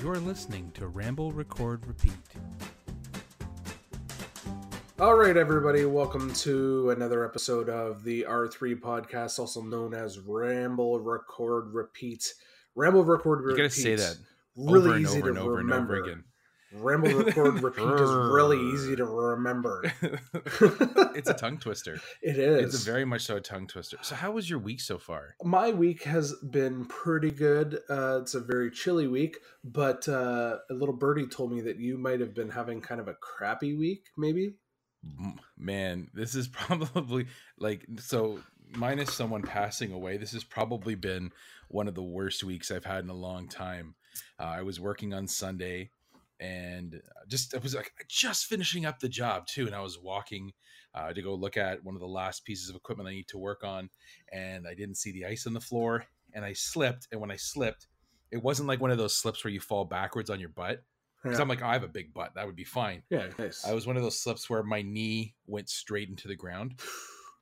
You're listening to Ramble Record Repeat. All right, everybody, welcome to another episode of the R3 podcast, also known as Ramble Record Repeat. Ramble Record Repeat. You gotta say that really over and easy over and to over and remember. over again. Ramble Record Repeat is really easy to remember. it's a tongue twister. It is. It's very much so a tongue twister. So, how was your week so far? My week has been pretty good. Uh, it's a very chilly week, but uh, a little birdie told me that you might have been having kind of a crappy week, maybe. Man, this is probably like so. Minus someone passing away, this has probably been one of the worst weeks I've had in a long time. Uh, I was working on Sunday, and just I was like just finishing up the job too, and I was walking uh, to go look at one of the last pieces of equipment I need to work on, and I didn't see the ice on the floor, and I slipped, and when I slipped, it wasn't like one of those slips where you fall backwards on your butt. Because Yeah. I'm like, "Oh, I have a big butt, that would be fine. yeah, nice. I was one of those slips where my knee went straight into the ground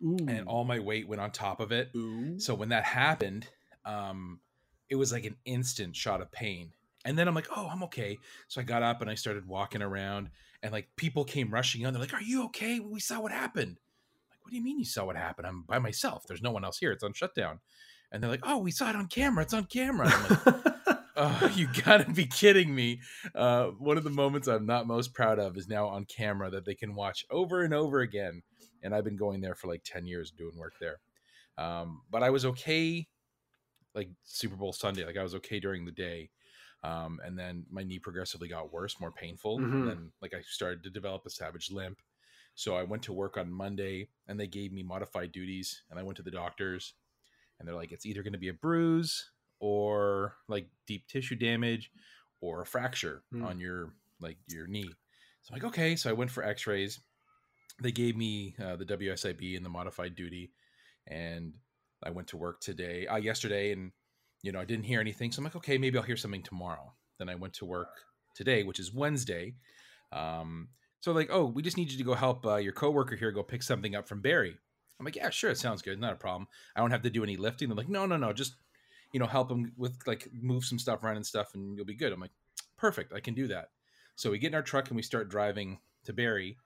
Ooh. and all my weight went on top of it. Ooh. So when that happened, um, it was like an instant shot of pain. And then I'm like, oh, I'm okay. So I got up and I started walking around, and like people came rushing on. They're like, "Are you okay? We saw what happened." I'm like, what do you mean you saw what happened? I'm by myself. There's no one else here. It's on shutdown. And they're like, "Oh, we saw it on camera. It's on camera." I'm like, oh, you gotta be kidding me. Uh, one of the moments I'm not most proud of is now on camera that they can watch over and over again. And I've been going there for like 10 years doing work there. Um, but I was okay like Super Bowl Sunday. Like I was okay during the day. Um, and then my knee progressively got worse, more painful. Mhm. And then like I started to develop a savage limp. So I went to work on Monday and they gave me modified duties and I went to the doctors and they're like, it's either going to be a bruise or like deep tissue damage or a fracture Hmm. on your like your knee. So I'm like, okay. So I went for x-rays. They gave me uh, the WSIB and the modified duty and I went to work today, uh, yesterday, and you know I didn't hear anything. So I'm like, okay, maybe I'll hear something tomorrow. Then I went to work today, which is Wednesday. Um, so like, oh, we just need you to go help uh, your coworker here go pick something up from Barrie. I'm like, yeah, sure, it sounds good, not a problem. I don't have to do any lifting. They're like, no, no, no, just you know help him with like move some stuff around and stuff, and you'll be good. I'm like, perfect, I can do that. So we get in our truck and we start driving to Barrie,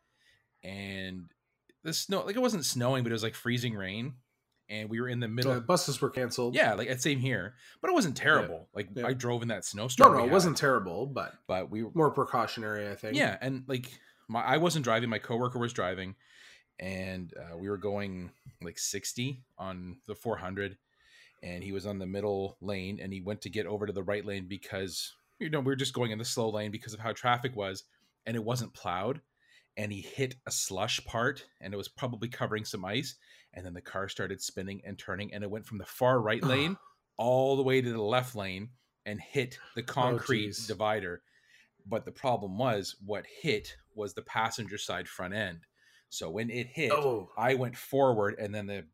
and the snow like it wasn't snowing, but it was like freezing rain, and we were in the middle. The buses were canceled. Yeah, like at same here, but it wasn't terrible. Like Yeah. I drove in that snowstorm. no, we it wasn't terrible, but But we were more precautionary, I think. yeah, and like my I wasn't driving. My coworker was driving, and uh, we were going like sixty on the four hundred, and he was on the middle lane, and he went to get over to the right lane because you know we were just going in the slow lane because of how traffic was, and it wasn't plowed, and he hit a slush part, and it was probably covering some ice, and then the car started spinning and turning, and it went from the far right lane all the way to the left lane and hit the oh, concrete geez. divider. But the problem was what hit was the passenger side front end. So when it hit, Oh, I went forward and then the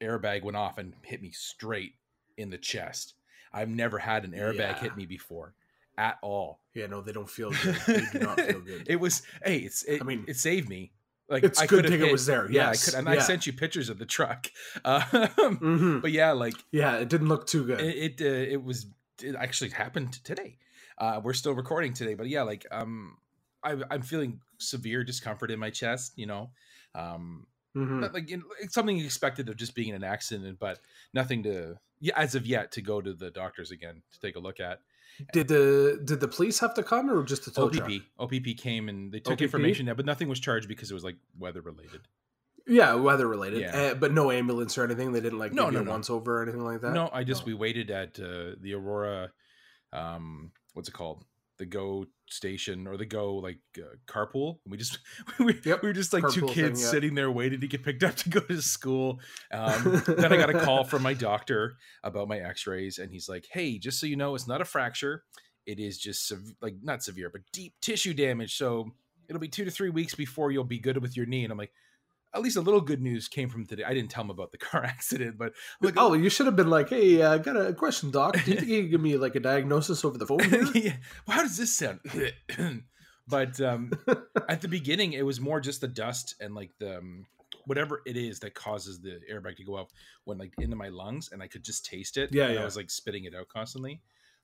airbag went off and hit me straight in the chest. I've never had an airbag Yeah. hit me before at all. yeah, no, they don't feel good. They do not feel good. it was hey, it's it, I mean, it saved me. Like it's I good thing it was there, Yeah, I could, and I sent you pictures of the truck. Um, Mhm. But yeah, like Yeah, it didn't look too good. it it, uh, it was it actually happened today. Uh, we're still recording today, but yeah, like um, I, I'm feeling severe discomfort in my chest. You know, um, Mhm. not like you know, it's something expected of just being in an accident, but nothing to yeah as of yet to go to the doctors again to take a look at. Did the did the police have to come or just the tow truck? OPP OPP came and they took OPP? information, yeah, but nothing was charged because it was like weather related. Yeah, weather related, Yeah. uh, but no ambulance or anything. They didn't like No, give no, no. once over or anything like that. No, I just Oh. we waited at uh, the Aurora, um, what's it called? The Go station or the Go like uh, carpool. We just we, Yep, we were just like two kids thing, yeah. sitting there waiting to get picked up to go to school. Um, then I got a call from my doctor about my X-rays, and he's like, "Hey, just so you know, it's not a fracture. It is just sev- like not severe, but deep tissue damage. So it'll be two to three weeks before you'll be good with your knee." And I'm like. At least a little good news came from today. I didn't tell him about the car accident, but like, oh, you should have been like, "Hey, I got a question, doc. Do you think you could give me like a diagnosis over the phone?" here?" yeah. Well, how does this sound? but um, at the beginning, it was more just the dust and like the um, whatever it is that causes the airbag to go off went like into my lungs, and I could just taste it. Yeah, yeah. I was like spitting it out constantly.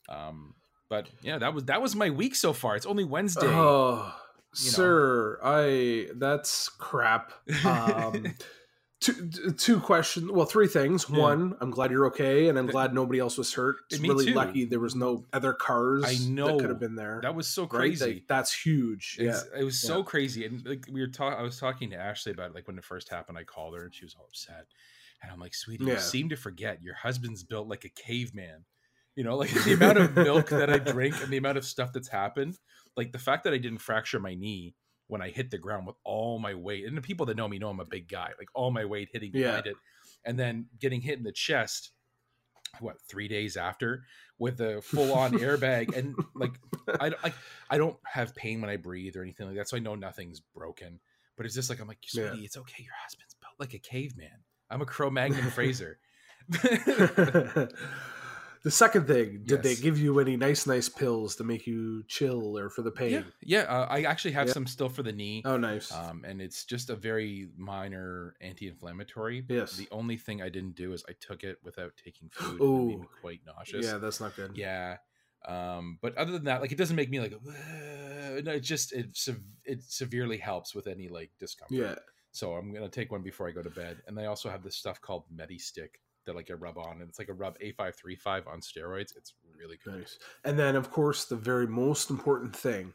Um, but yeah, that was that was my week so far. It's only Wednesday. Oh, you know. sir, I that's crap. Um, two two questions. Well, three things. Yeah. One, I'm glad you're okay, and I'm glad nobody else was hurt. It's Me really too. lucky there was no other cars. I know that could have been there. that was so right? crazy. Like, that's huge. Yeah. It was so crazy, and like we were talking, I was talking to Ashley about it. Like when it first happened, I called her, and she was all upset. And I'm like, "Sweetie, Yeah. you seem to forget your husband's built like a caveman. You know, like the amount of milk that I drink and the amount of stuff that's happened. Like the fact that I didn't fracture my knee when I hit the ground with all my weight, and the people that know me know I'm a big guy. Like all my weight hitting Yeah. behind it, and then getting hit in the chest. What three days after with a full on airbag and like I, I I don't have pain when I breathe or anything like that, so I know nothing's broken. But it's just like I'm like, Yeah. sweetie, it's okay. Your husband's built like a caveman. I'm a Cro-Magnon Fraser. the second thing, did they give you any nice, nice pills to make you chill or for the pain? yeah, yeah. Uh, I actually have Yeah. some still for the knee, Oh, nice. um, and it's just a very minor anti-inflammatory. Yes. The only thing I didn't do is I took it without taking food. and it made me Ooh. quite nauseous. yeah, that's not good. Yeah. Um, but other than that, like it doesn't make me like, "Ugh." no, it just it it severely helps with any like discomfort. Yeah. So I'm gonna take one before I go to bed, and they also have this stuff called MediStick that like I rub on, and it's like a rub A535 on steroids. It's really good. Nice. And then, of course, the very most important thing: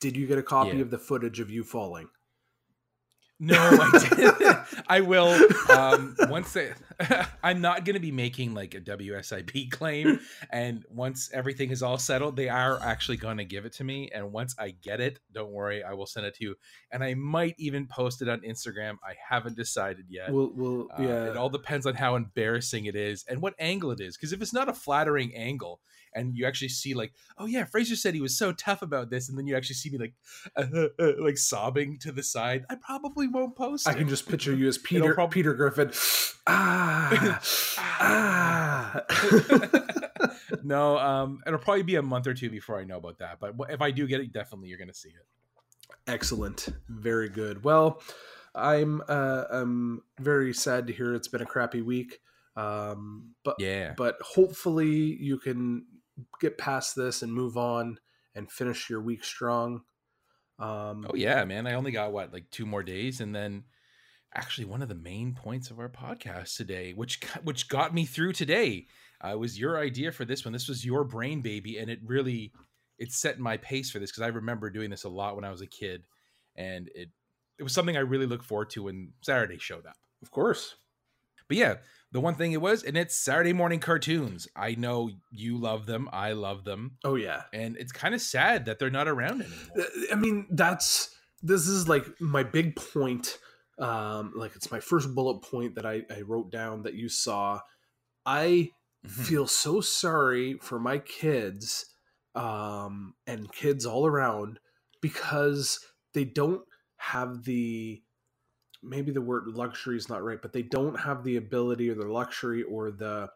did you get a copy Yeah. of the footage of you falling? No, I didn't. I will. Um, once they, I'm not going to be making like a WSIB claim, and once everything is all settled, they are actually going to give it to me. And once I get it, don't worry, I will send it to you. And I might even post it on Instagram. I haven't decided yet. We'll, we'll Uh, yeah. It all depends on how embarrassing it is and what angle it is. Because if it's not a flattering angle, and you actually see like, oh yeah, Fraser said he was so tough about this, and then you actually see me like, like sobbing to the side, I probably won't post. I it. can just picture you as Peter prob- Peter Griffin. Ah, ah. no, um, it'll probably be a month or two before I know about that. But if I do get it, definitely you're gonna see it. Excellent, very good. Well, I'm uh, I'm very sad to hear it's been a crappy week. Um, but Yeah, but hopefully you can get past this and move on and finish your week strong. Um, Oh yeah, man. I only got what like two more days, and then actually one of the main points of our podcast today, which which got me through today, uh, was your idea for this one. This was your brain baby, and it really it set my pace for this because I remember doing this a lot when I was a kid, and it it was something I really look forward to when Saturday showed up. Of course. But yeah, the one thing it was, and it's Saturday morning cartoons. I know you love them, I love them, Oh yeah. and it's kind of sad that they're not around anymore. I mean, that's this is like my big point. Um, like it's my first bullet point that I, I wrote down that you saw. I Mhm. feel so sorry for my kids um, and kids all around because they don't have the maybe the word luxury is not right, but they don't have the ability or the luxury or the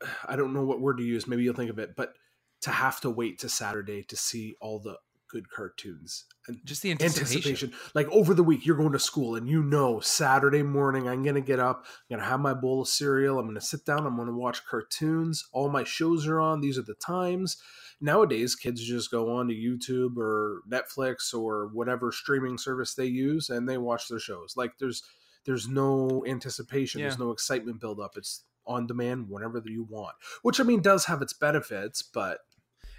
I don't know what word to use. Maybe you'll think of it, but to have to wait to Saturday to see all the good cartoons and Just the anticipation. anticipation. Like over the week, you're going to school and you know Saturday morning, I'm going to get up, I'm going to have my bowl of cereal, I'm going to sit down, I'm going to watch cartoons. All my shows are on. These are the times. Nowadays, kids just go on to YouTube or Netflix or whatever streaming service they use and they watch their shows. Like there's there's no anticipation, there's no excitement build up. It's on demand whenever you want, which I mean does have its benefits, but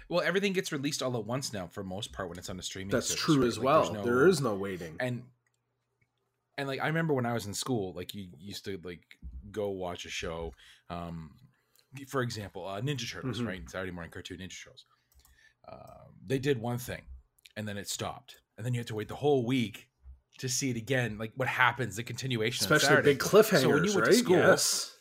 Well, everything gets released all at once now for most part when it's on a streaming. that's service, true right? as Like, well. no- there is no waiting. and and like I remember when I was in school, like you used to like go watch a show. Um, for example, uh, Ninja Turtles, Mhm. right? Saturday morning cartoon Ninja shows. Um, they did one thing, and then it stopped, and then you had to wait the whole week to see it again. Like what happens, the continuation, on Especially big cliffhangers, So when you went to right? school- yes.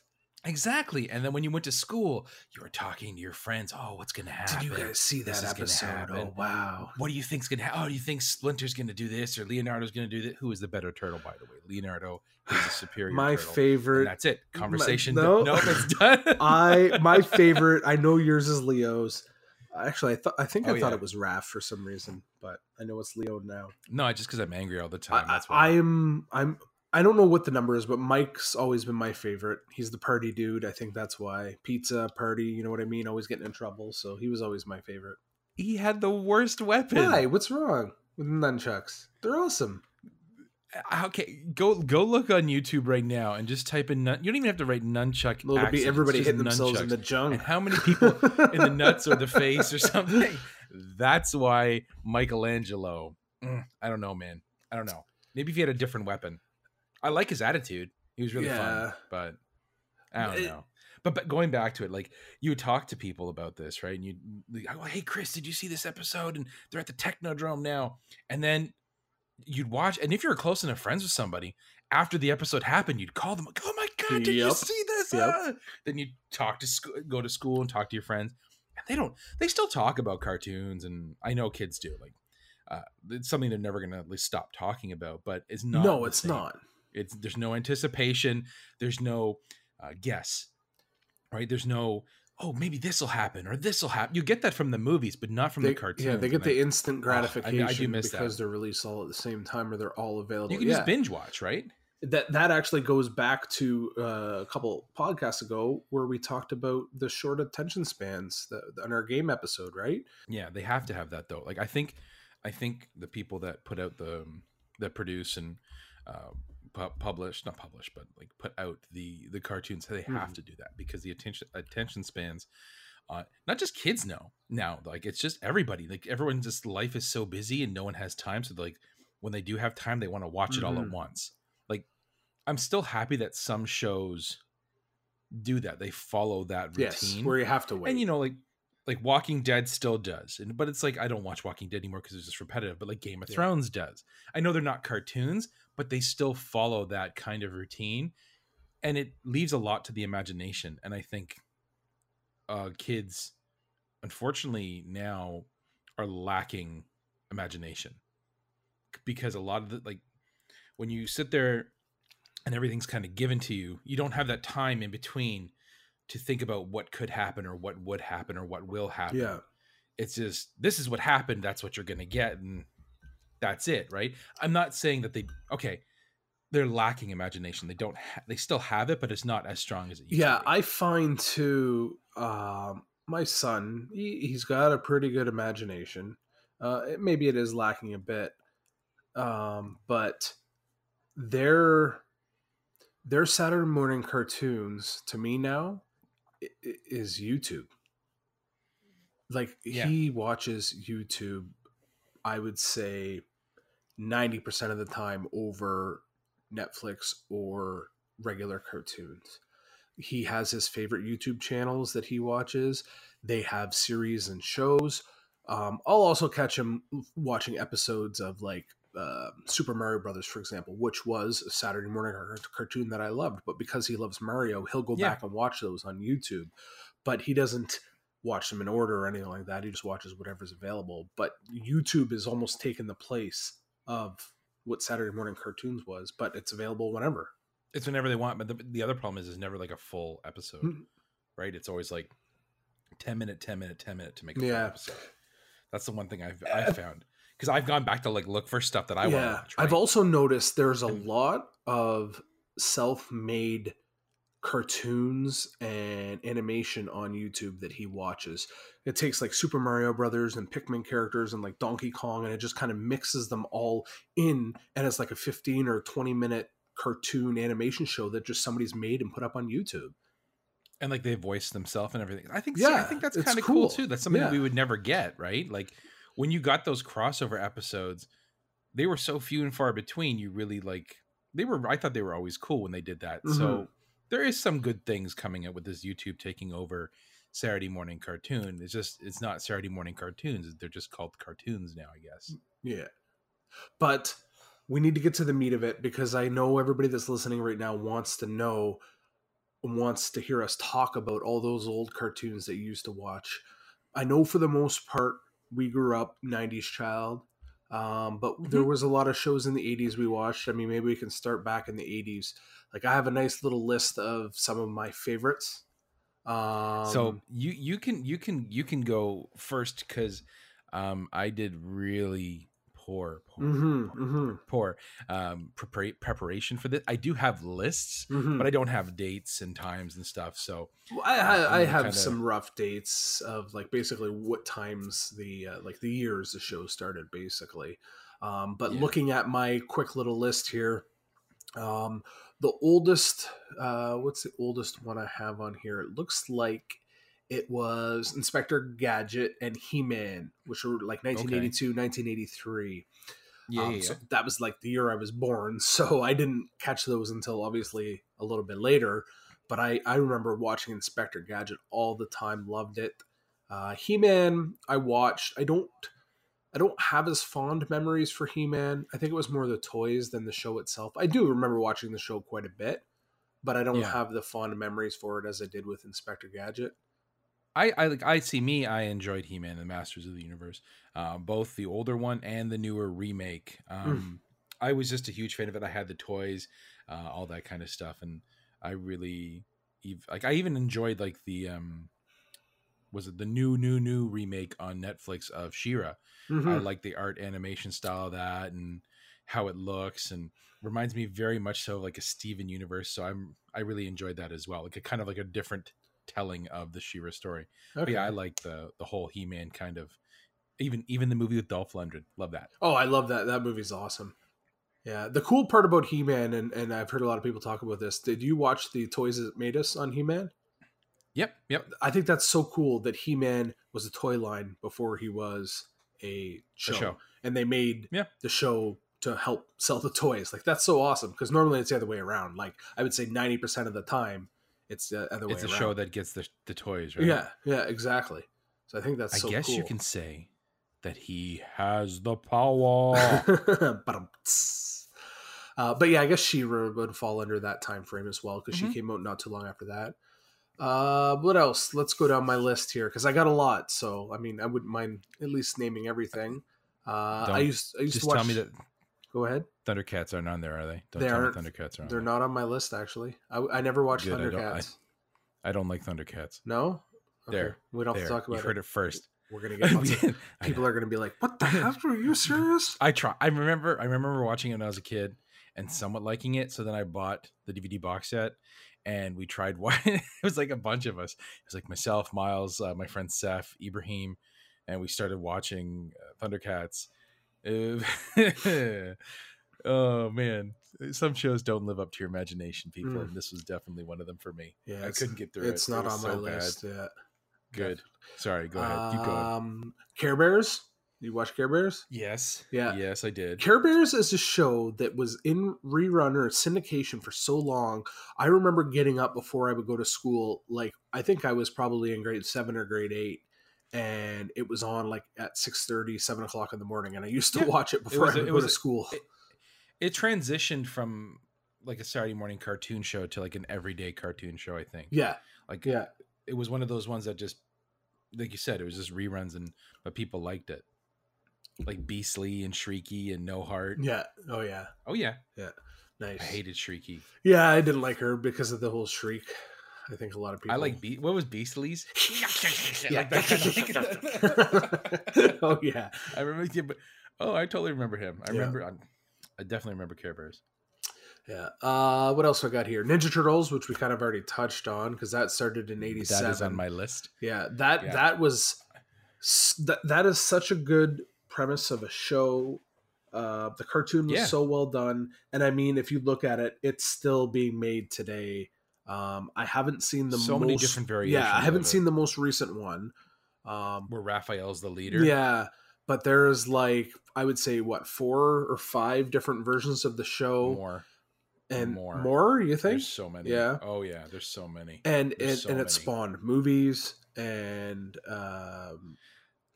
Exactly. And then when you went to school, you were talking to your friends. Oh, what's going to happen? Did you guys see that episode? Oh wow! What do you think's going to happen? Oh, do you think Splinter's going to do this or Leonardo's going to do that? Who is the better turtle, by the way? Leonardo is the superior My turtle. And favorite. that's it. Conversation. no. No, it's done. I my favorite. I know yours is Leo's. Actually, I thought I think I Oh, thought yeah. it was Raph for some reason, but I know it's Leo now. no, just because I'm angry all the time. I, That's I why. am. I'm. I don't know what the number is, but Mike's always been my favorite. He's the party dude. I think that's why pizza party. You know what I mean? Always getting in trouble, so he was always my favorite. He had the worst weapon. Why? What's wrong with nunchucks? They're awesome. Okay, go go look on YouTube right now and just type in. Nun- you don't even have to write nunchuck. It'll be everybody hitting themselves in the junk. and how many people in the nuts or the face or something. That's why Michelangelo. mm, I don't know, man. I don't know. Maybe if he had a different weapon. I like his attitude. He was really Yeah. fun, but I don't It- know. But, but going back to it, like you would talk to people about this, right? And you, like, oh, hey, Chris, did you see this episode? And they're at the Technodrome now. And then you'd watch, and if you were close enough friends with somebody, after the episode happened, you'd call them, like, oh my god, did you see this? Yep. Ah!" Then you talk to school, go to school and talk to your friends, and they don't. They still talk about cartoons, and I know kids do. Like, uh, it's something they're never gonna like, stop talking about, but it's not. no, it's same. not. It's there's no anticipation. There's no uh, guess, right? There's no oh maybe this will happen or this will happen. You get that from the movies, but not from They, the cartoons. yeah, they get and I- the instant Oh, I- I do gratification miss that. because they're released all at the same time or they're all available. you can yeah. just binge watch, right? that that actually goes back to uh, a couple podcasts ago where we talked about the short attention spans that, on our game episode, right? Yeah, they have to have that though. Like I think, I think the people that put out the um, that produce and uh, pu- publish, not publish, but like put out the the cartoons, they have Mhm. to do that because the attention attention spans. Uh, not just kids know now, like it's just everybody. Like everyone, just life is so busy and no one has time. So like when they do have time, they want to watch it all at Mhm. once. Like I'm still happy that some shows do that. They follow that routine Yes, where you have to wait. and you know like like walking dead still does and but it's like i don't watch walking dead anymore because it's just repetitive but like game of Yeah. thrones does i know they're not cartoons but they still follow that kind of routine and it leaves a lot to the imagination and i think uh kids unfortunately now are lacking imagination because a lot of the like when you sit there and everything's kind of given to you you don't have that time in between to think about what could happen or what would happen or what will happen. Yeah, it's just this is what happened that's what you're going to get and that's it right i'm not saying that they okay they're lacking imagination they don't ha- they still have it but it's not as strong as it used yeah. to be. I find too. Um, my son, he, he's got a pretty good imagination. Uh, it, maybe it is lacking a bit, um, but their their Saturday morning cartoons to me now is YouTube. Like Yeah. he watches YouTube, I would say ninety percent of the time over Netflix or regular cartoons. He has his favorite YouTube channels that he watches. They have series and shows. Um, I'll also catch him watching episodes of like uh, Super Mario Brothers, for example, which was a Saturday morning cartoon that I loved. But because he loves Mario, he'll go Yeah. back and watch those on YouTube. But he doesn't watch them in order or anything like that. He just watches whatever's available. But YouTube is almost taken the place of what Saturday morning cartoons was, but it's available whenever. it's whenever they want but the, the other problem is it's never like a full episode Mm. right it's always like 10 minute 10 minute 10 minute to make a full Yeah. episode that's the one thing i've i've found because i've gone back to like look for stuff that i want to watch I've also noticed there's a lot of self-made cartoons and animation on YouTube that he watches. It takes like Super Mario Brothers and Pikmin characters and like Donkey Kong and it just kind of mixes them all in and it's like a 15 or 20 minute cartoon animation show that just somebody's made and put up on YouTube. and like they voice themselves and everything. I think yeah, I think that's kind of cool. cool. too. That's something that we would never get, right? Like when you got those crossover episodes, they were so few and far between. You really like they were. I thought they were always cool when they did that. Mm-hmm. So there is some good things coming out with this YouTube taking over Saturday morning cartoon. It's just it's not Saturday morning cartoons. They're just called cartoons now, I guess. Yeah. But we need to get to the meat of it because I know everybody that's listening right now wants to know, wants to hear us talk about all those old cartoons that you used to watch. I know for the most part, we grew up 90s child, um, but there Mhm. was a lot of shows in the 80s we watched. I mean, maybe we can start back in the 80s. Like, I have a nice little list of some of my favorites. Um, so you you can you can you can go first because um, I did really poor, poor, Mm-hmm, poor, mm-hmm, poor um, prepara- preparation for this. I do have lists, mm-hmm. but I don't have dates and times and stuff. So Well, I, I, I have kinda- some rough dates of like basically what times the uh, like the years the show started basically. Um, but Yeah. looking at my quick little list here, um, the oldest uh, what's the oldest one I have on here? It looks like it was Inspector Gadget and He Man, which were like 1982, 1983. yeah, Um, yeah, so that was like the year I was born. So I didn't catch those until obviously a little bit later. But I, I remember watching Inspector Gadget all the time, loved it. Uh, He Man, I watched. I don't, I don't have as fond memories for He Man. I think it was more the toys than the show itself. I do remember watching the show quite a bit, but I don't Yeah. have the fond memories for it as I did with Inspector Gadget. I, I like I see me. I enjoyed He Man and Masters of the Universe, uh, both the older one and the newer remake. Hmm. Um, I was just a huge fan of it. I had the toys, uh, all that kind of stuff, and I really like. I even enjoyed like the um, was it the new new new remake on Netflix of She-Ra. I Mhm. like the art animation style of that and how it looks and reminds me very much so of like a Steven universe. So I'm I really enjoyed that as well. Like a kind of like a different telling of the She-Ra story. But Okay. yeah, I like the the whole He Man kind of even even the movie with Dolph Lundgren. Love that. Oh, I love that. That movie's awesome. Yeah, the cool part about He Man, and, and I've heard a lot of people talk about this. Did you watch the Toys That Made Us on He Man? Yep, yep. I think that's so cool that He Man was a toy line before he was a show, The show. and they made Yeah. the show to help sell the toys. Like that's so awesome because normally it's the other way around. Like I would say ninety percent of the time, it's the other It's way It's a show that gets the the toys, right? yeah, yeah, exactly. So I think that's I so guess you can say that he has the power. Uh, but yeah, I guess she would fall under that time frame as well because Mhm. she came out not too long after that. Uh, what else? Let's go down my list here because I got a lot. So I mean, I wouldn't mind at least naming everything. Uh, I Don't- used I used Just to watch. tell me that Go ahead. Thundercats aren't on there, are they? Don't They tell me aren't. Thundercats are They're there. not on my list actually. I, I never watched Good, I don't- I- Thundercats. I don't like Thundercats. no. Okay. There. we don't have There, to talk you about heard it. first. We're gonna get lots of, people are gonna be like, "What the heck? Are you serious?" I try. I remember. I remember watching it when I was a kid and somewhat liking it. So then I bought the DVD box set, and we tried. One. it was like a bunch of us. It was like myself, Miles, uh, my friend Seth, Ibrahim, and we started watching uh, Thundercats. Uh, oh man, some shows don't live up to your imagination, people, Mm. and this was definitely one of them for me. Yeah, I couldn't get through it. it's It not was on my bad. list. Yeah. Good. Sorry. Go ahead. Keep going. Um, Care Bears. You watch Care Bears? Yes. yeah. Yes, I did. Care Bears is a show that was in rerun or syndication for so long. I remember getting up before I would go to school. Like I think I was probably in grade seven or grade eight, and it was on like at 6 7 o'clock in the morning. And I used to Yeah. watch it before was I would it go was to a- school. it- it transitioned from like a Saturday morning cartoon show to like an everyday cartoon show. I think. yeah, Like yeah, it was one of those ones that just, like you said, it was just reruns and but people liked it. Like Beastly and Shreeky and No Heart. yeah. Oh yeah, Oh yeah, Yeah. nice. I hated Shreeky. yeah, I didn't like her because of the whole shriek. I think a lot of people. I like Be- what was Beastly's? Yeah. Oh yeah. I remember. Yeah, but oh, I totally remember him. I Yeah. remember. I, I definitely remember Care Bears. Yeah. Uh, what else I got here? Ninja Turtles, which we kind of already touched on because that started in '87. That is on my list. Yeah, that Yeah. that was that that is such a good premise of a show. Uh, the cartoon was Yeah. so well done, and I mean, if you look at it, it's still being made today. Um, I haven't seen the So most, many different variations. Yeah, I haven't seen the most recent one. Um, Where Raphael's the leader. yeah, but there's like I would say what four or five different versions of the show, more. and more. more. You think? There's so many. Yeah. Oh yeah, there's so many. and and, There's so and it spawned movies and um,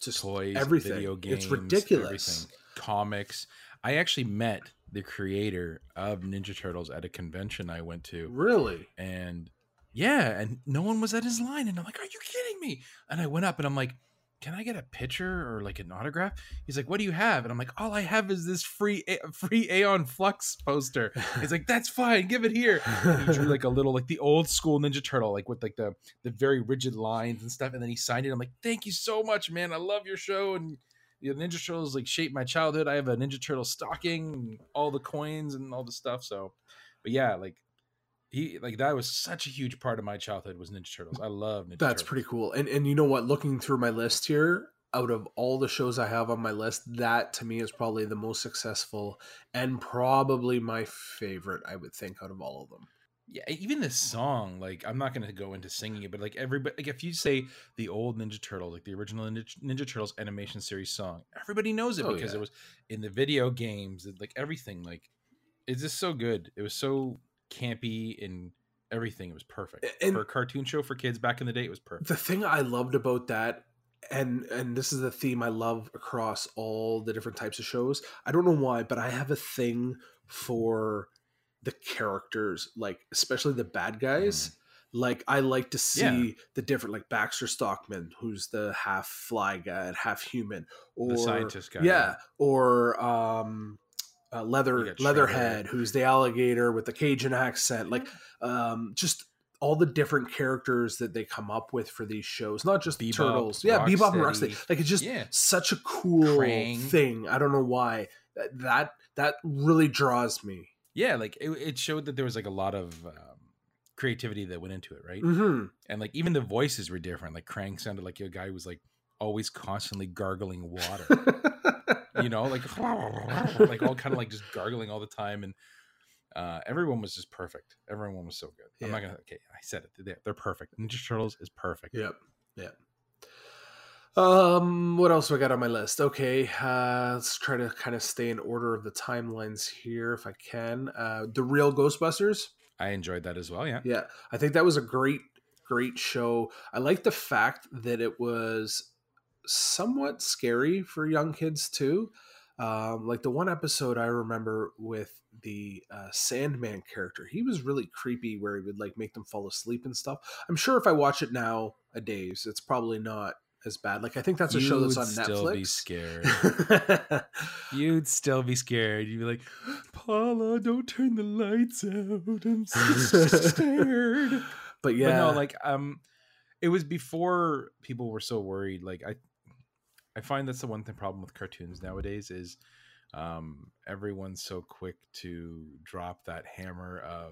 just Toys, everything. video games, It's ridiculous. everything. Comics. I actually met the creator of Ninja Turtles at a convention I went to, really. and yeah, and no one was at his line, and I'm like, "Are you kidding me?" And I went up, and I'm like. Can I get a picture or like an autograph? He's like, "What do you have?" And I'm like, "All I have is this free A- free Aeon Flux poster." He's like, "That's fine, give it here." And he drew like a little like the old school Ninja Turtle, like with like the the very rigid lines and stuff. And then he signed it. I'm like, thank you so much, man. I love your show. And know, Ninja Turtles like shaped my childhood. I have a Ninja Turtle stocking, all the coins and all the stuff. So, but yeah, like he like that was such a huge part of my childhood was Ninja Turtles. I love Ninja That's Turtles. pretty cool. And and you know what? Looking through my list here, out of all the shows I have on my list, that to me is probably the most successful and probably my favorite. I would think out of all of them. Yeah, even this song, like I'm not gonna go into singing it, but like everybody, like if you say the old Ninja Turtle, like the original Ninja, Ninja Turtles animation series song, everybody knows it Oh, because yeah. it was in the video games, and, like everything. Like it's just so good. It was so campy and everything. It was perfect And- for a cartoon show for kids back in the day. It was perfect. The thing I loved about that, and and this is the theme I love across all the different types of shows. I don't know why, but I have a thing for the characters, like especially the bad guys. Like I like to see Yeah. the different, like Baxter Stockman, who's the half fly guy and half human, or the scientist guy, yeah, or um, uh, leather Leatherhead, who's the alligator with the Cajun accent. Like um, just all the different characters that they come up with for these shows, not just Bebop, turtles. Yeah, Bebop and Rocksteady. Rocksteady. Like it's just Yeah. such a cool Krang. thing. I don't know why that that, that really draws me. yeah. Like it, it showed that there was like a lot of um, creativity that went into it, right? hmm and like even the voices were different. Like Krang sounded like a guy who was like always constantly gargling water. you know, like like all kind of like just gargling all the time, and uh, everyone was just perfect. Everyone was so good. I'm not gonna. Okay, I said it. They're, they're perfect. Ninja Turtles is perfect. Yep. Yep. Um, what else do I got on my list? Okay, uh, let's try to kind of stay in order of the timelines here if I can. Uh, the real Ghostbusters. I enjoyed that as well. Yeah. Yeah, I think that was a great, great show. I like the fact that it was somewhat scary for young kids too. Um, like the one episode I remember with the uh, Sandman character, he was really creepy, where he would like make them fall asleep and stuff. I'm sure if I watch it nowadays, it's probably not as bad. Like I think that's a show that's on still be Netflix. scared. You'd still be scared. You'd be like, Paula, don't turn the lights out. I'm so scared. but yeah, but no like um it was before people were so worried like i i find that's the one thing problem with cartoons nowadays is um everyone's so quick to drop that hammer of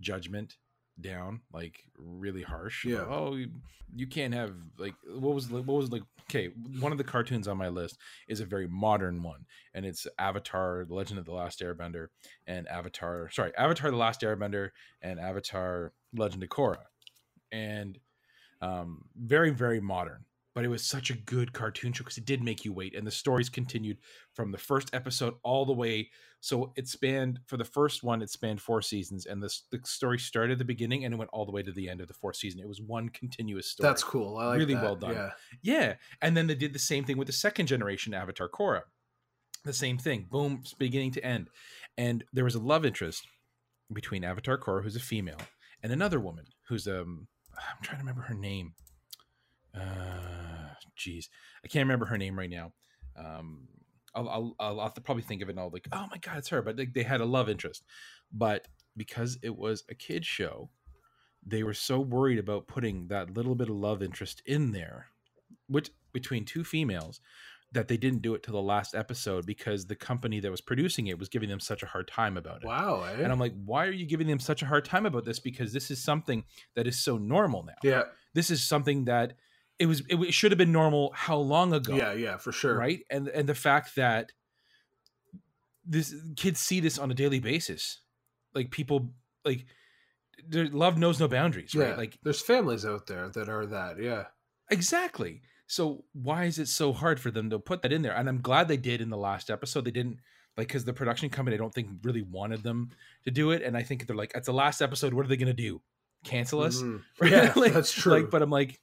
judgment down like really harsh Yeah. oh you, you can't have like what was what was like okay one of the cartoons on my list is a very modern one and it's avatar the legend of the last airbender and avatar sorry avatar the last airbender and avatar legend of korra and um very very modern but it was such a good cartoon show because it did make you wait and the stories continued from the first episode all the way. So it spanned for the first one it spanned four seasons and this the story started at the beginning and it went all the way to the end of the fourth season. It was one continuous story. That's cool. I like Really that. well done. Yeah, yeah. And then they did the same thing with the second generation avatar korra. The same thing. Boom beginning to end. And there was a love interest between avatar korra who's a female and another woman who's um i'm trying to remember her name uh jeez i can't remember her name right now um I'll, I'll, I'll probably think of it and I'll like, oh my god, it's her. But like, they had a love interest, but because it was a kid show, they were so worried about putting that little bit of love interest in there, which between two females, that they didn't do it to the last episode because the company that was producing it was giving them such a hard time about it. wow. eh? And I'm like, why are you giving them such a hard time about this? Because this is something that is so normal now. yeah, This is something that it was. It should have been normal how long ago? yeah, yeah, for sure. right and and the fact that this kids see this on a daily basis like people like their love knows no boundaries Yeah, right like there's families out there that are that. Yeah, exactly so why is it so hard for them to put that in there and i'm glad they did in the last episode they didn't like because the production company i don't think really wanted them to do it and i think they're like it's the last episode what are they going to do cancel us Mhm. Right? Yeah, Like- that's true. like but i'm like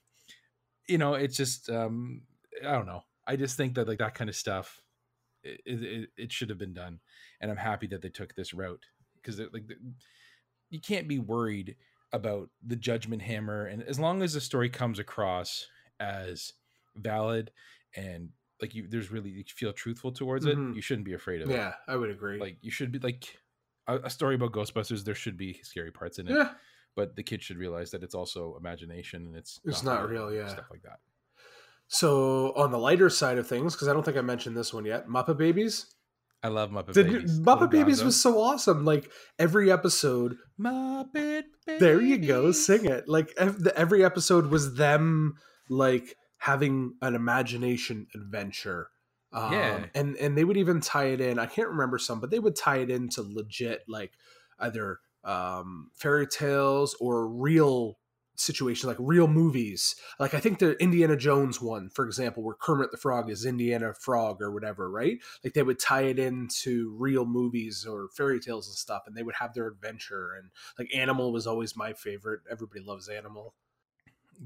you know it's just um i don't know i just think that like that kind of stuff it, it, it should have been done and i'm happy that they took this route because like you can't be worried about the judgment hammer and as long as the story comes across as valid and like you there's really you feel truthful towards Mhm. it you shouldn't be afraid of it yeah, I would agree. like you should be like a, a story about ghostbusters there should be scary parts in it yeah, but the kids should realize that it's also imagination and it's It's not real, yeah. stuff like that So on the lighter side of things, because I don't think I mentioned this one yet, Muppet Babies. I love Muppet The Babies. Muppet Babies was so awesome. Like every episode, Muppet Babies. there you go, sing it. Like every episode was them like having an imagination adventure. Um, Yeah. and and they would even tie it in. I can't remember some, but they would tie it into legit like either um, fairy tales or real situations, like real movies. Like I think the Indiana Jones one, for example, where Kermit the Frog is Indiana Frog or whatever, right? Like they would tie it into real movies or fairy tales and stuff, and they would have their adventure. And like Animal was always my favorite. Everybody loves Animal.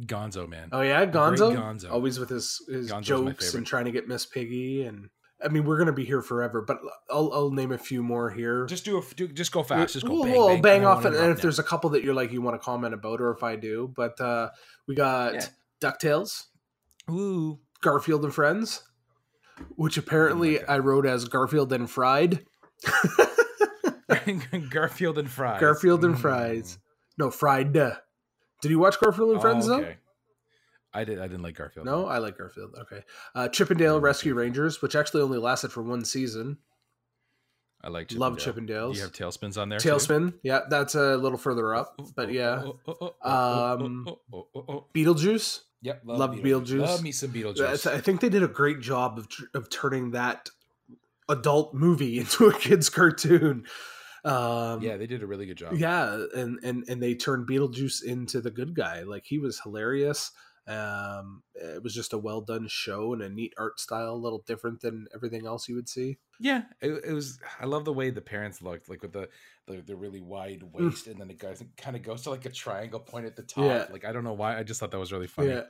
Gonzo, man. Oh yeah, Great Gonzo, Gonzo. always with his his Gonzo's jokes and trying to get Miss Piggy. And I mean, we're gonna be here forever, but I'll I'll name a few more here. Just do a do, just go fast. Just go We'll- bang, we'll bang, bang off, and, and if there's a couple that you're like you want to comment about, or if I do, but uh we got Yeah. Ducktales. Ooh. Garfield and Friends, which apparently God. I wrote as Garfield and Fried. Garfield and fries. Garfield and Mm. Fries. No, Fried. Did you watch Garfield and Friends Oh, though? I did. I didn't like Garfield. No, I like Garfield. Okay, uh, Chip 'n Dale Rescue Rangers, which actually only lasted for one season. I like. Love Chippendale. Chippendales. Do you have tailspins on there? too? Tailspin, yeah, that's a little further up, but yeah. Um. Beetlejuice. Yep. love Beetlejuice. Love me some Beetlejuice. I think they did a great job of tr- of turning that adult movie into a kids cartoon. Um, yeah, they did a really good job. yeah, and and and they turned Beetlejuice into the good guy. Like he was hilarious. Um, it was just a well done show and a neat art style, a little different than everything else you would see. Yeah, it, it was. I love the way the parents looked, like with the the, the really wide waist, and then it goes kind of goes to like a triangle point at the top. Mm. Yeah. Like I don't know why. I just thought that was really funny. Yeah.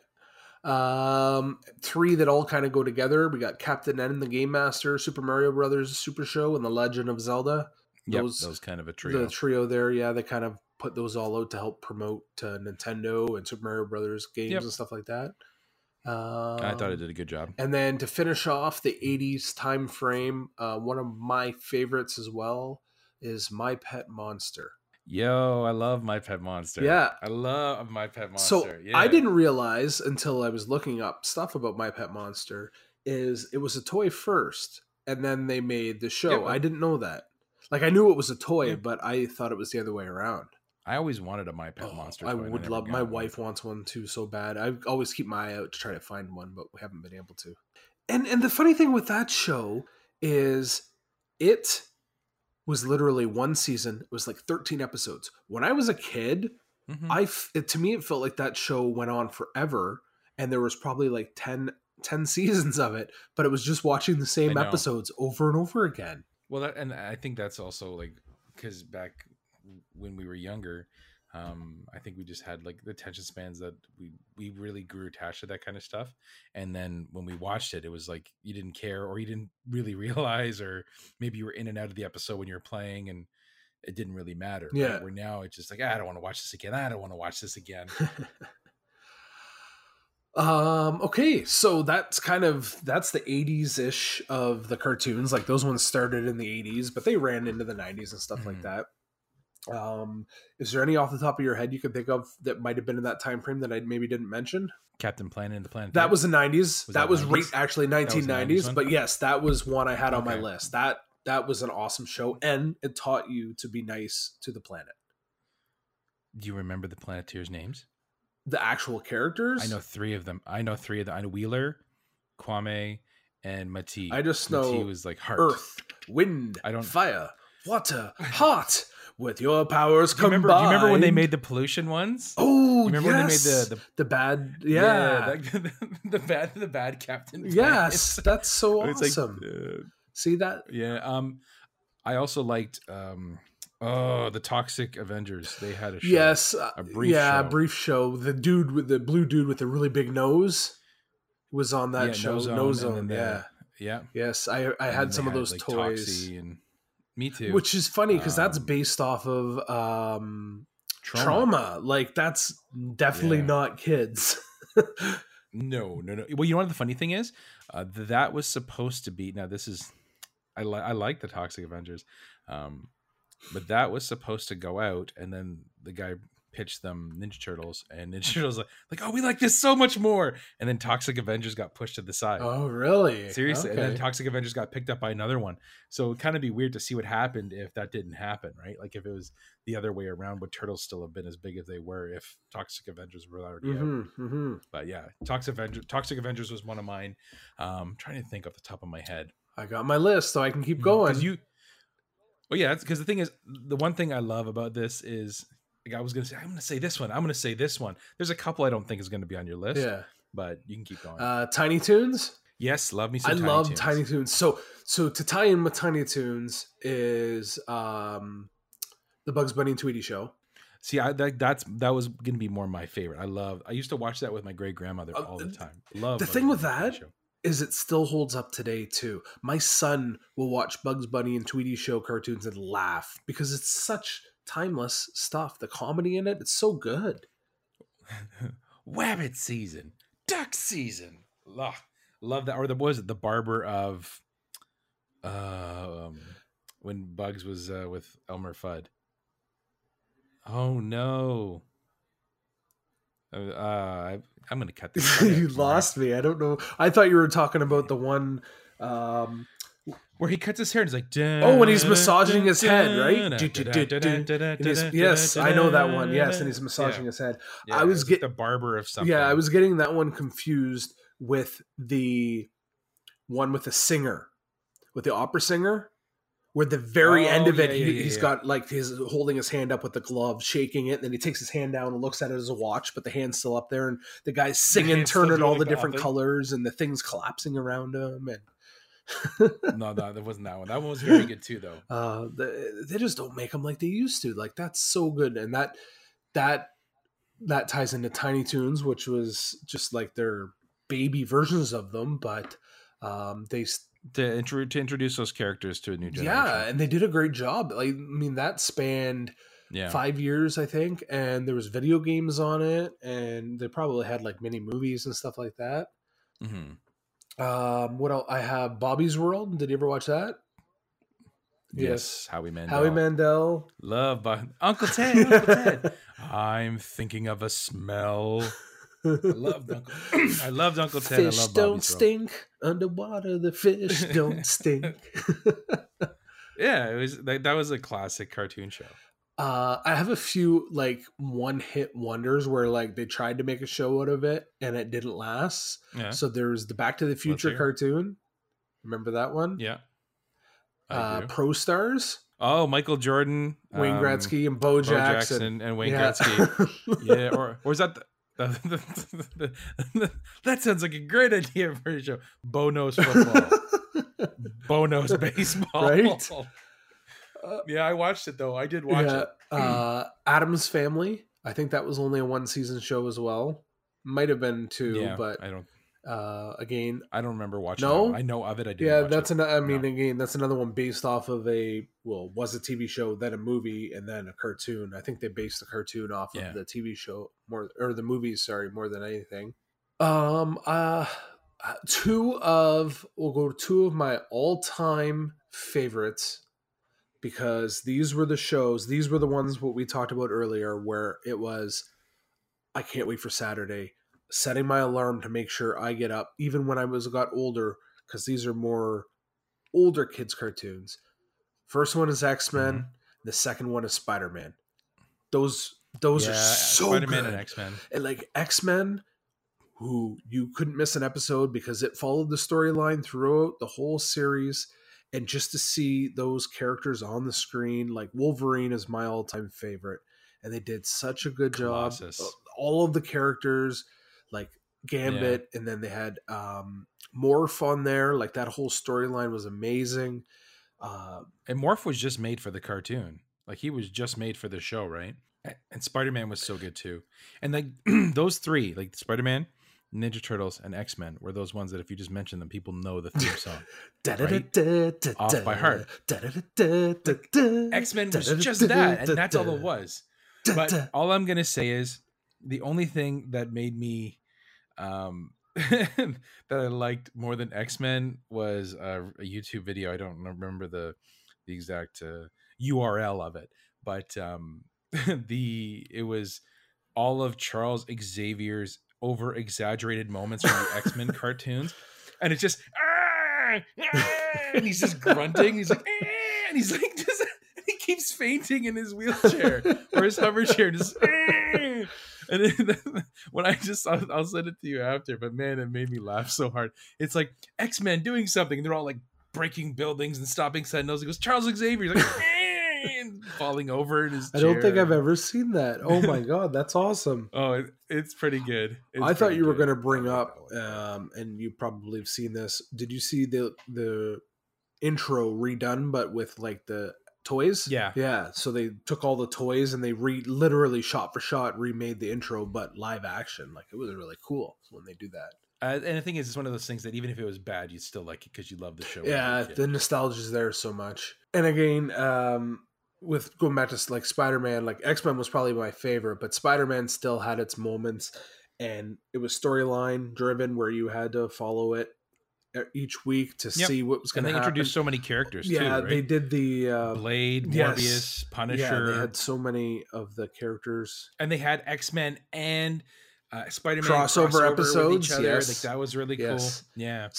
Um, three that all kind of go together. We got Captain N and the Game Master, Super Mario Brothers Super Show, and The Legend of Zelda. Yep, Those- kind of a trio. The trio there, yeah, they kind of put those all out to help promote uh, Nintendo and Super Mario Brothers games Yep. and stuff like that. Um, I thought it did a good job. And then to finish off the 80s time frame, uh, one of my favorites as well is My Pet Monster. Yo, I love my pet monster. Yeah. I love my pet monster. So yeah. I didn't realize until I was looking up stuff about My Pet Monster is it was a toy first, and then they made the show. Yeah. I didn't know that. Like I knew it was a toy, Yeah. but I thought it was the other way around. I always wanted a my pet Oh, monster. I would never love. My one. wife wants one too so bad. I always keep my eye out to try to find one, but we haven't been able to. And and the funny thing with that show is it was literally one season. It was like 13 episodes. When I was a kid, Mhm. I f- it, to me it felt like that show went on forever and there was probably like 10 10 seasons of it, but it was just watching the same episodes over and over again. Well, that, and I think that's also like because back when we were younger, um, I think we just had like the attention spans that we we really grew attached to that kind of stuff. And then when we watched it, it was like you didn't care or you didn't really realize, or maybe you were in and out of the episode when you were playing, and it didn't really matter. right? Yeah. Where now it's just like "Ah, I don't want to watch this again. I don't want to watch this again. Um. Okay, so that's kind of that's the '80s ish of the cartoons. Like those ones started in the '80s, but they ran into the '90s and stuff like Mhm. that. Um, is there any off the top of your head you could think of that might have been in that time frame that I maybe didn't mention? Captain Planet and the Planet. That was the '90s. That, that was 90s? right, actually 1990s. but yes, that was one I had on my list. That that was an awesome show, and it taught you to be nice to the planet. Do you remember the Planeteers' names? The actual characters. I know three of them. I know three of them. I know Wheeler, Kwame, and Mati. I just Mati know was like heart. Earth, wind, I don't- fire, water, heart. With your powers Do you, remember, combined. do you remember when they made the pollution ones? Oh, You remember when they made the- the- the bad? Yeah, like, the, the bad the bad captain. yes, that's so. It's like, awesome. uh, See that? yeah. Um, I also liked um, oh, the Toxic Avengers. They had a show. Yes, uh, A brief yeah, show. brief show. The dude with the blue dude with the really big nose was on that Yeah, show. No Zone, No Zone, then the- yeah. yeah. Yes, I I And had some of those like, toys, Toxie and me too. which is funny because that's Um, based off of um, Troma. Troma. Like that's definitely Yeah. not kids. No, no, no. Well, you know what the funny thing is? Uh, that was supposed to be. Now, this is. I like. I like the Toxic Avengers, um, but that was supposed to go out, and then the guy pitched them Ninja Turtles, and Ninja Turtles like, like, oh, we like this so much more. And then Toxic Avengers got pushed to the side. Oh, really? Seriously, and then Toxic Avengers got picked up by another one. So it'd kind of be weird to see what happened if that didn't happen, right? Like if it was the other way around, would Turtles still have been as big as they were if Toxic Avengers were already out? Mhm, mhm. But yeah, Toxic Avengers, Toxic Avengers was one of mine. Um, trying to think off the top of my head. I got my list, so I can keep Mhm, going. you. Oh yeah, because the thing is, the one thing I love about this is, like I was gonna say, I'm gonna say this one. I'm gonna say this one. There's a couple I don't think is gonna be on your list. yeah. but you can keep going. Uh, Tiny Toons. yes, love me. I Tiny love Toons. Tiny Toons. So so to tie in with Tiny Toons is um the Bugs Bunny and Tweety show. See, I that, that's that was gonna be more my favorite. I love. I used to watch that with my great grandmother Uh, all the time. Love the Bugs thing with Bunny that-. Is it still holds up today too? My son will watch Bugs Bunny and Tweety show cartoons and laugh because it's such timeless stuff. The comedy in it, it's so good. Wabbit season, duck season. Ugh, love that. Or the was it the barber of, um, when Bugs was uh, with Elmer Fudd. Oh no. Uh, I, I'm gonna cut this. you lost me. I don't know. I thought you were talking about the one um where he cuts his hair and he's like, Oh, when he's massaging his head, right? yes, I know that one. Yes, and he's massaging Yeah. his head. Yeah, I was it's get- the barber of something. Yeah, I was getting that one confused with the one with the singer, with the opera singer, where the very Oh, end of it, yeah, he, yeah, got like he's holding his hand up with the glove, shaking it, and then he takes his hand down and looks at it as a watch, but the hand's still up there, and the guy's singing, turning all the the different colors, and the things collapsing around him, and no, no, that wasn't that one. That one was very good too, though. uh, the, they just don't make them like they used to. Like that's so good, and that that that ties into Tiny Toons, which was just like their baby versions of them, but um, they s- To, intro- to introduce those characters to a new generation. yeah, and they did a great job. Like, I mean, that spanned yeah. five years, I think, and there was video games on it, and they probably had like mini movies and stuff like that. hmm Um, what else? I have Bobby's World. Did you ever watch that? Yes, Howie Mandel. Howie Mandel. Love Bo- Uncle Ted. Uncle Ted. I'm thinking of a smell. I loved Uncle. I loved Uncle Ted. I Fish love don't World. stink underwater. The fish don't stink. Yeah, it was that, that was a classic cartoon show. Uh, I have a few like one hit wonders where like they tried to make a show out of it and it didn't last. Yeah, So there's the Back to the Future cartoon. Remember that one? yeah. Uh. Pro Stars, Oh, Michael Jordan, Wayne um, Gretzky, and Bo Bo Jackson. Jackson, and Wayne Yeah. Gretzky. yeah, or or is that the, that sounds like a great idea for a show. Bo knows football. Bo knows baseball. Right? yeah, I watched it though. I did watch yeah. it. Uh, Addams Family. I think that was only a one season show as well. Might have been two, yeah, but I don't. uh, again, I don't remember watching. No? that. I know of it. I did. yeah, watch that's it. another. I mean, No. again, that's another one based off of a well, was a TV show, then a movie, and then a cartoon. I think they based the cartoon off Yeah. of the TV show more, or the movies. Sorry, more than anything. Um, uh, two of we'll go to two of my all time favorites because these were the shows. These were the ones what we talked about earlier, where it was. I can't wait for Saturday. Setting my alarm to make sure I get up, even when I was got older, because these are more older kids cartoons. First one is X Men. Mm-hmm. The second one is Spider Man. Those those yeah, are so Spider-Man good. and X Men. and like X Men, who you couldn't miss an episode because it followed the storyline throughout the whole series. And just to see those characters on the screen, like Wolverine is my all time favorite. And they did such a good Colossus. job. All of the characters, like Gambit, and then they had um, Morph on there. Like that whole storyline was amazing. Uh, And Morph was just made for the cartoon. Like he was just made for the show, right? And Spider Man was so good too. And like those three, like Spider Man, Ninja Turtles, and X Men, were those ones that if you just mention them, people know the theme song. Off by heart. X Men was just that, and that's all it was. But all I'm gonna say is the only thing that made me um that I liked more than X Men was a, a YouTube video. I don't remember the the exact uh, URL of it, but um the it was all of Charles Xavier's over exaggerated moments from the X Men cartoons, and it's just "Ah! Ah!" and he's just grunting. He's like, "Ah!" and he's like just he keeps fainting in his wheelchair or his hover chair, just. "Ah!" And then, when I just, I'll, I'll send it to you after, but man, it made me laugh so hard. It's like X Men doing something, and they're all like breaking buildings and stopping sentinels. He goes, Charles Xavier, he's like, falling over in his I don't think. I've ever seen that. Oh my god, that's awesome. Oh, it, it's pretty good. It's I thought you were going to bring up, um, and you probably have seen this. Did you see the the intro redone, but with like the toys? Yeah. yeah. So they took all the toys and they re literally shot for shot remade the intro, but live action. Like it was really cool when they do that. Uh, and the thing is, it's one of those things that even if it was bad, you'd still like it because you love the show. when you were yeah the nostalgia is there so much and again um with going back to like spider-man like x-men was probably my favorite but spider-man still had its moments and it was storyline driven where you had to follow it each week to Yep. see what was going and to they happen introduced so many characters yeah too. Right? they did the uh Blade, yes. Morbius, yeah Punisher, they had so many of the characters and they had X Men and uh, Spider Man Crossover episodes, yes. Like that was really Yes. cool. Yeah,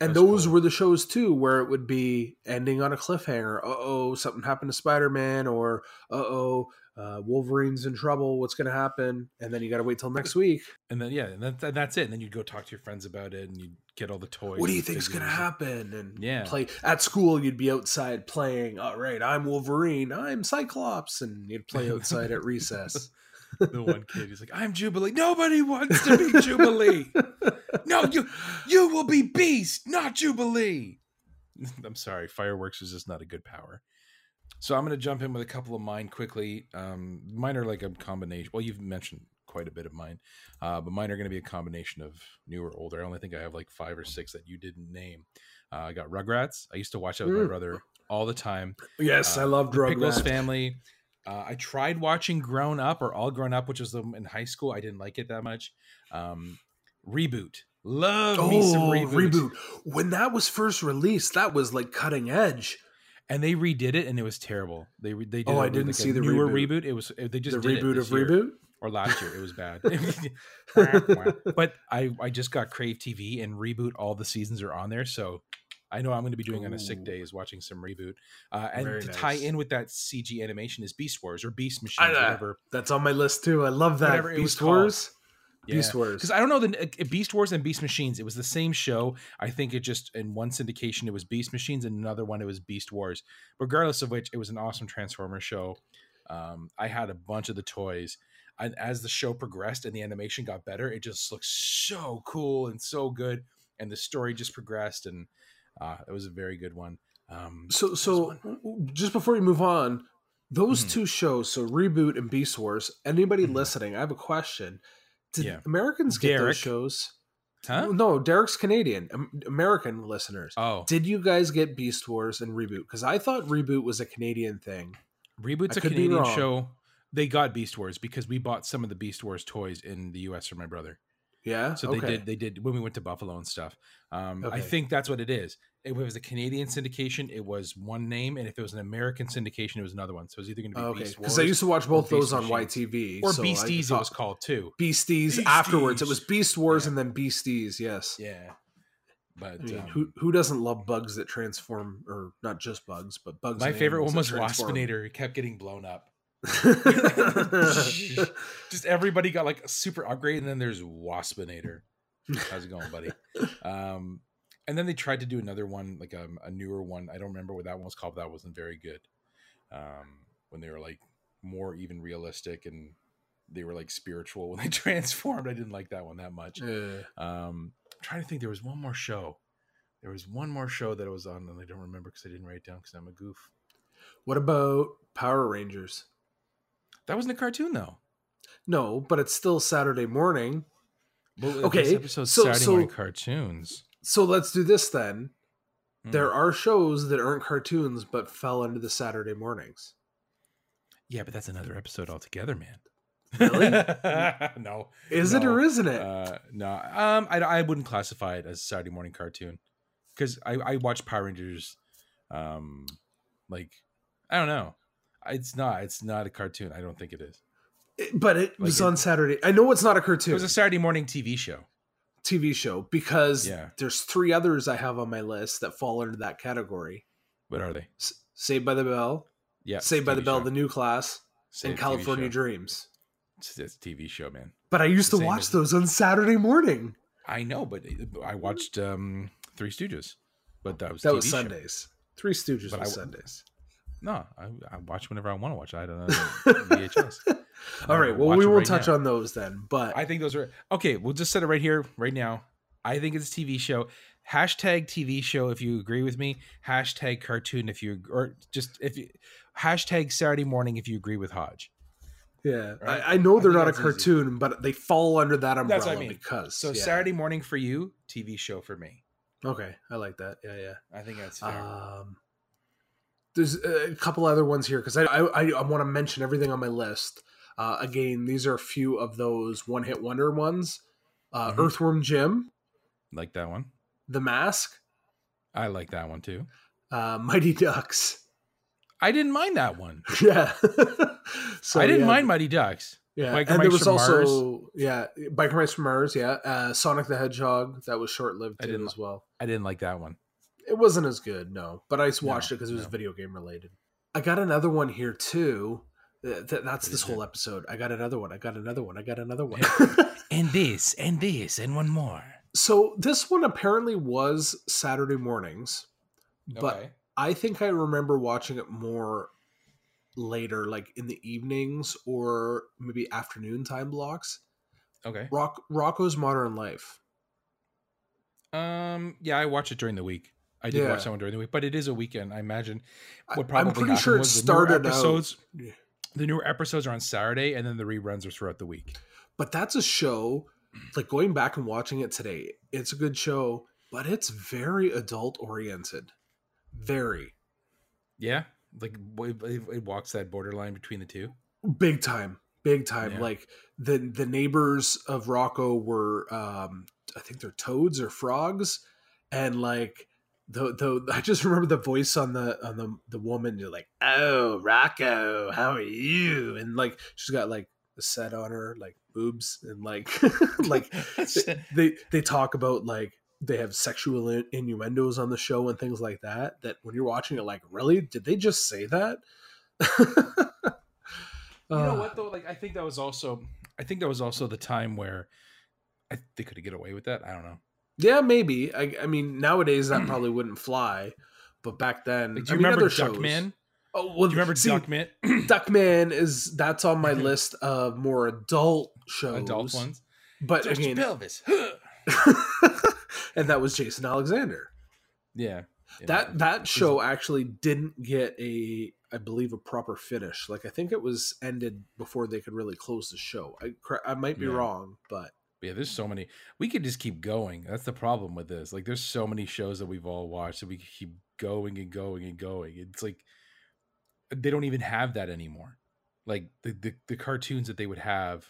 and those cool. were the shows too where it would be ending on a cliffhanger uh oh something happened to spider-man or uh-oh uh, wolverine's in trouble what's going to happen and then you got to wait till next week and then yeah, and that, that- that's it. And then you'd go talk to your friends about it, and you'd get all the toys. what do you and think's going to happen and Yeah. play at school you'd be outside playing all right i'm wolverine i'm cyclops and you'd play outside at recess The one kid, he's like, "I'm Jubilee." Nobody wants to be Jubilee. No, you you will be Beast, not Jubilee. I'm sorry, fireworks is just not a good power. So I'm going to jump in with a couple of mine quickly. Um, mine are like a combination. Well, you've mentioned quite a bit of mine, uh, but mine are going to be a combination of new or older. I only think I have like five or six that you didn't name. Uh, I got Rugrats. I used to watch that with my Mm. brother all the time. yes Uh, i love The Pickles Rugrats. Family. Uh, I tried watching Grown Up or All Grown Up, which was the, in high school. I didn't like it that much. Um, reboot. Love me some Oh, reboot. reboot. When that was first released, that was like cutting edge. And they redid it, and it was terrible. They re- they did Oh, I didn't like see the newer reboot. reboot. It was they just the reboot of year. reboot. or last year. It was bad. but I I just got Crave TV and reboot. All the seasons are on there, so I know I'm going to be doing on a sick Ooh. day is watching some reboot. Uh, and Very to tie in with that CG animation is Beast Wars or Beast Machines, I whatever. That's on my list too. I love that. Whatever Beast called. Wars. Yeah. Beast Wars. Because I don't know the uh, Beast Wars and Beast Machines. It was the same show. I think it just in one syndication it was Beast Machines, and another one it was Beast Wars. Regardless of which, it was an awesome Transformer show. Um, I had a bunch of the toys, and as the show progressed and the animation got better, it just looked so cool and so good, and the story just progressed, and uh, it was a very good one. Um, So, so one- just before you move on, those Mhm. two shows, so reboot and Beast Wars. Anybody Mhm. listening, I have a question. Did Yeah. Americans get Derek. those shows? huh? No, Derek's Canadian. American listeners. Oh, Did you guys get Beast Wars and reboot? Because I thought reboot was a Canadian thing. Reboot's I a Canadian show. They got Beast Wars because we bought some of the Beast Wars toys in the U.S. for my brother. Yeah. So okay. they did. They did when we went to Buffalo and stuff. Um, I think that's what it is. If it was a Canadian syndication, it was one name, and if it was an American syndication, it was another one. So it's either going to be Oh, okay. Because I used to watch both those on. YTV. or so Beasties. It was called too. Beasties, Beasties. afterwards. It was Beast Wars Yeah. and then Beasties. Yes. Yeah, but I mean, um, who who doesn't love bugs that transform, or not just bugs, but bugs? my favorite one was. Waspinator. He kept getting blown up. Just everybody got like a super upgrade, and then there's Waspinator. How's it going, buddy? Um, and then they tried to do another one, like a, a newer one. I don't remember what that one was called. But that wasn't very good. Um, when they were like more even realistic and they were like spiritual when they transformed. I didn't like that one that much. Uh, Um, I'm trying to think, there was one more show. There was one more show that I was on, and I don't remember because I didn't write it down because I'm a goof. what about Power Rangers? That wasn't a cartoon though. No, but it's still Saturday morning. Well, Okay, episode's so- Saturday so- morning cartoons. So let's do this then. Hmm. There are shows that aren't cartoons but fell into the Saturday mornings. Yeah, but that's another episode altogether, man. Really? no. Is it or isn't it? Uh, no. Um, I, I wouldn't classify it as a Saturday morning cartoon because I, I watch Power Rangers. Um, like I don't know. It's not. It's not a cartoon. I don't think it is. It- but it Like was it- on Saturday. I know it's not a cartoon. It was a Saturday morning TV show. TV show because Yeah. there's three others I have on my list that fall under that category. What are they? S- Saved by the Bell, Yeah, Saved by the TV Bell, show. The New Class, Say and California. Dreams. It's, it's a TV show, man. But I used to watch as- those on Saturday morning. I know, but I watched um Three Stooges, but that was That TV was show. Sundays. Three Stooges But was I- Sundays. No, I, I watch whenever I want to watch. I don't know VHS. All right. Well, we will right touch now. on those then. But I think those are okay. We'll just set it right here, right now. I think it's a TV show. Hashtag TV show if you agree with me. Hashtag cartoon if you or just if you hashtag Saturday morning if you agree with Hodge. yeah, Right? I, I know they're think not a that's easy. cartoon, but they fall under that umbrella That's what I mean. because. So yeah. Saturday morning for you, TV show for me. Okay, I like that. Yeah, yeah. I think that's fair. Um, there's a couple other ones here because I I, I, want to mention everything on my list. Uh, again, these are a few of those one hit wonder ones. Uh, Mhm. Earthworm Jim, like that one. The Mask, I like that one too. uh, Mighty Ducks. I didn't mind that one. Yeah. so I didn't yeah, mind Mighty Ducks. Yeah, Biker and there was also yeah, Biker Mice from Mars. Yeah, uh, Sonic the Hedgehog that was short lived I didn't as well. I didn't like that one. It wasn't as good, no, but I just No, watched it because it was no. video game related. I got another one here too. Th- th- that's this whole it? episode. I got another one. I got another one. I got another one. And this, and this, and one more. so this one apparently was Saturday mornings, but Okay. I think I remember watching it more later, like in the evenings or maybe afternoon time blocks. Okay. Rock Rocko's Modern Life. Um. Yeah, I watch it during the week. I did Yeah. watch that one during the week, but it is a weekend. I imagine what probably I'm pretty sure it was the newer started out- episodes. Yeah. The newer episodes are on Saturday, and then the reruns are throughout the week. But that's a show, like going back and watching it today, it's a good show, but it's very adult oriented. Very. Yeah, like it walks that borderline between the two. Big time. Big time. Yeah. Like the the neighbors of Rocko were um I think they're toads or frogs. And like the the I just remember the voice on the on the the woman, you're like, Oh, Rocko, how are you? And like she's got like a set on her, like boobs and like like they they talk about like they have sexual innuendos on the show and things like that that when you're watching it like really did they just say that You know what though? Like I think that was also I think that was also the time where I, they could get away with that. I don't know. Yeah maybe I, I mean nowadays that probably wouldn't fly but back then Like, do I you mean, remember Duckman? oh well Do you remember see, Duckman? duckman is that's on my list of more adult shows Adult ones. but Touch again pelvis. and that was jason alexander yeah. Yeah. that that show actually didn't get a i believe a proper finish like i think it was ended before they could really close the show i i might be Yeah. wrong but Yeah, there's so many. We could just keep going. That's the problem with this. Like, there's so many shows that we've all watched that we keep going and going and going. It's like they don't even have that anymore. Like the the, the cartoons that they would have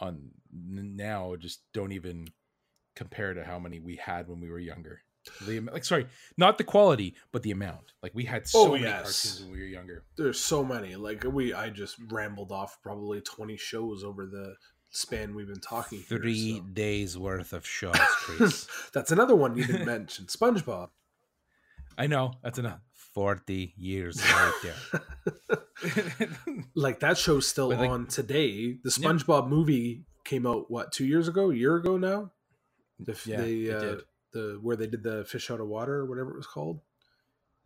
on now just don't even compare to how many we had when we were younger. The like, sorry, not the quality, but the amount. Like we had oh, so Oh, many yes. cartoons when we were younger. there's so many like we i just rambled off probably 20 shows over the span we've been talking here, Three so. days worth of shows, Chris. that's another one you didn't mention spongebob I know that's enough. Forty years later. like that show's still like- on today the Yeah. spongebob movie came out what two years ago a year ago now the, Yeah, the, it uh, did. the where they did the fish out of water or whatever it was called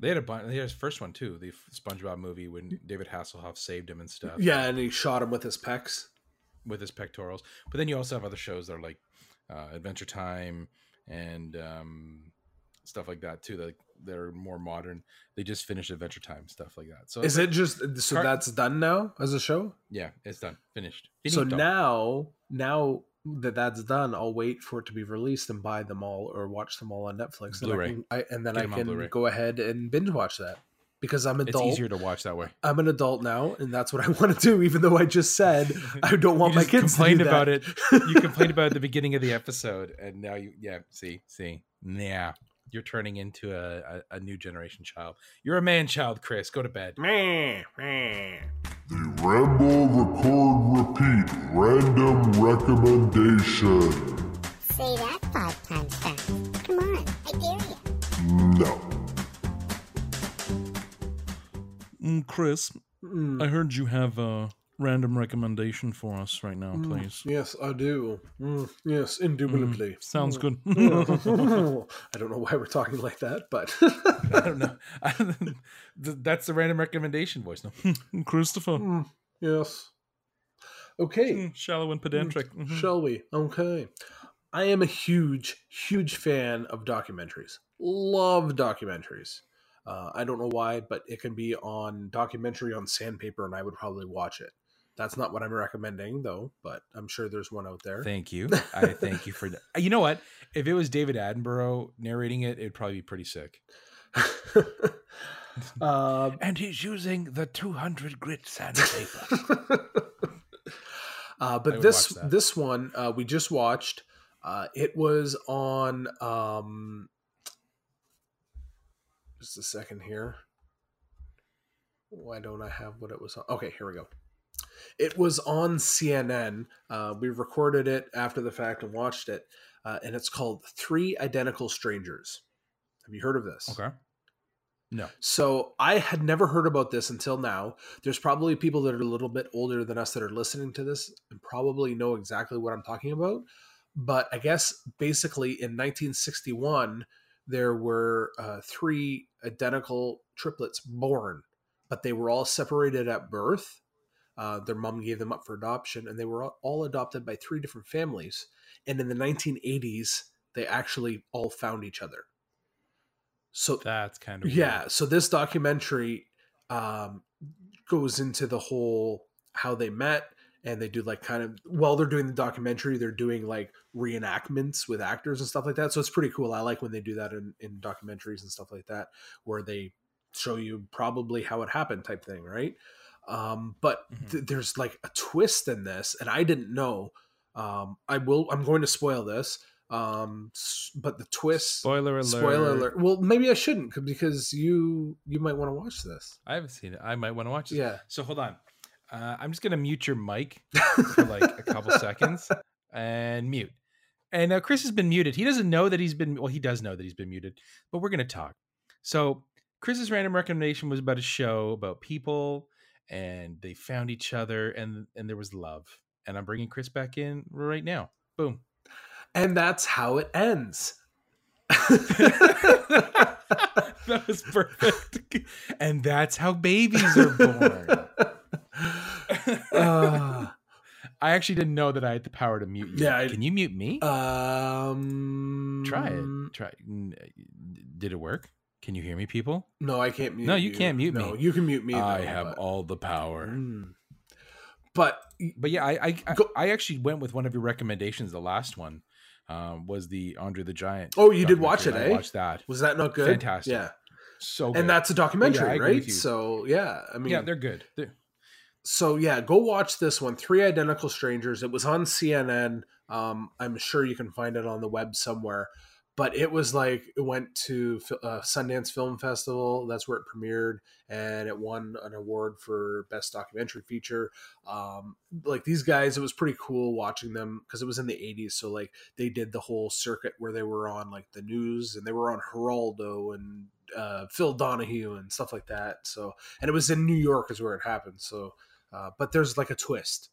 They had a bunch. They had his first one too, the SpongeBob movie when David Hasselhoff saved him and stuff. yeah and he shot him with his pecs with his pectorals. But then you also have other shows that are like uh, Adventure Time and um, stuff like that too. That they're more modern. They just finished Adventure Time stuff like that. So is it just so Car- that's done now as a show Yeah, it's done. Finished. So now, now that that's done, I'll wait for it to be released and buy them all or watch them all on Netflix. And, I Blu-ray. can, I, and then Get I can go ahead and binge watch that because I'm it's adult. easier to watch that way. I'm an adult now, and that's what I want to do. Even though I just said I don't want my kids complained to do about that. it. You complained about it at the beginning of the episode, and now you, yeah, see, see, yeah, you're turning into a, a, a new generation child. You're a man child, Chris. Go to bed. Meh, meh. The Ramble Record Repeat Random Recommendation. Say that five times fast. Come on, I dare you. No. Mm, Chris, Mm, I heard you have a random recommendation for us right now, mm, please. Yes, I do. Mm, yes, indubitably. Mm, sounds good. I don't know why we're talking like that, but I don't know. I don't, that's the random recommendation voice. No, Christopher. Mm, yes. Okay. Mm, Shallow and pedantic. Mhm. Shall we? Okay. I am a huge, huge fan of documentaries. Love documentaries. Uh, I don't know why, but it can be on documentary on sandpaper, and I would probably watch it. That's not what I'm recommending, though, but I'm sure there's one out there. thank you. I thank you for that. You know what? If it was David Attenborough narrating it, it'd probably be pretty sick. um, And he's using the 200 grit sandpaper. uh, but this this one uh, we just watched. Uh, it was on. Um, just a second here. Why don't I have what it was on? Okay, here we go. It was on CNN. Uh, we recorded it after the fact and watched it, uh, and it's called Three Identical Strangers. Have you heard of this? okay. No. So I had never heard about this until now. There's probably people that are a little bit older than us that are listening to this and probably know exactly what I'm talking about. But I guess basically in 1961, there were uh, three identical triplets born, but they were all separated at birth. Uh, their mom gave them up for adoption, and they were all- adopted by three different families. And in the 1980s, they actually all found each other. So That's kind of yeah so this documentary um goes into the whole how they met and they do like kind of while they're doing the documentary they're doing like reenactments with actors and stuff like that so it's pretty cool i like when they do that in, in documentaries and stuff like that where they show you probably how it happened type thing right um but Mhm. th- there's like a twist in this and i didn't know um i will i'm going to spoil this um but the twist Spoiler alert. Spoiler alert. Well, maybe I shouldn't because you you might want to watch this. I haven't seen it. I might want to watch it. Yeah. So hold on. Uh, I'm just gonna mute your mic for like a couple seconds and mute. And uh, Chris has been muted. He doesn't know that he's been. Well, he does know that he's been muted, but we're gonna talk. So Chris's random recommendation was about a show about people, and they found each other, and and there was love. And I'm bringing Chris back in right now. Boom. And that's how it ends. that was perfect. And that's how babies are born. Uh, I actually didn't know that I had the power to mute you. Yeah, I- Can you mute me? um Try it. Try. Did it work? Can you hear me, people? No, I can't mute No, you can't mute no, me. you can mute me. I though, have but- all the power. Mm. But But yeah, I I, I Go- I actually went with one of your recommendations. The last one um, was the Andre the Giant. Oh, you did watch it, and eh? I watched that. was that not good? Fantastic. Yeah. So good. And that's a documentary, I with right? So yeah, I mean yeah, they're good. They're- so yeah, go watch this one, Three Identical Strangers. It was on CNN. Um, I'm sure you can find it on the web somewhere. But it was like it went to uh, Sundance Film Festival. That's where it premiered, and it won an award for best documentary feature. Um, like these guys, it was pretty cool watching them because it was in the '80s. So like they did the whole circuit where they were on like the news, and they were on Geraldo and uh, Phil Donahue and stuff like that. So and it was in New York is where it happened. So, uh, but there's like a twist.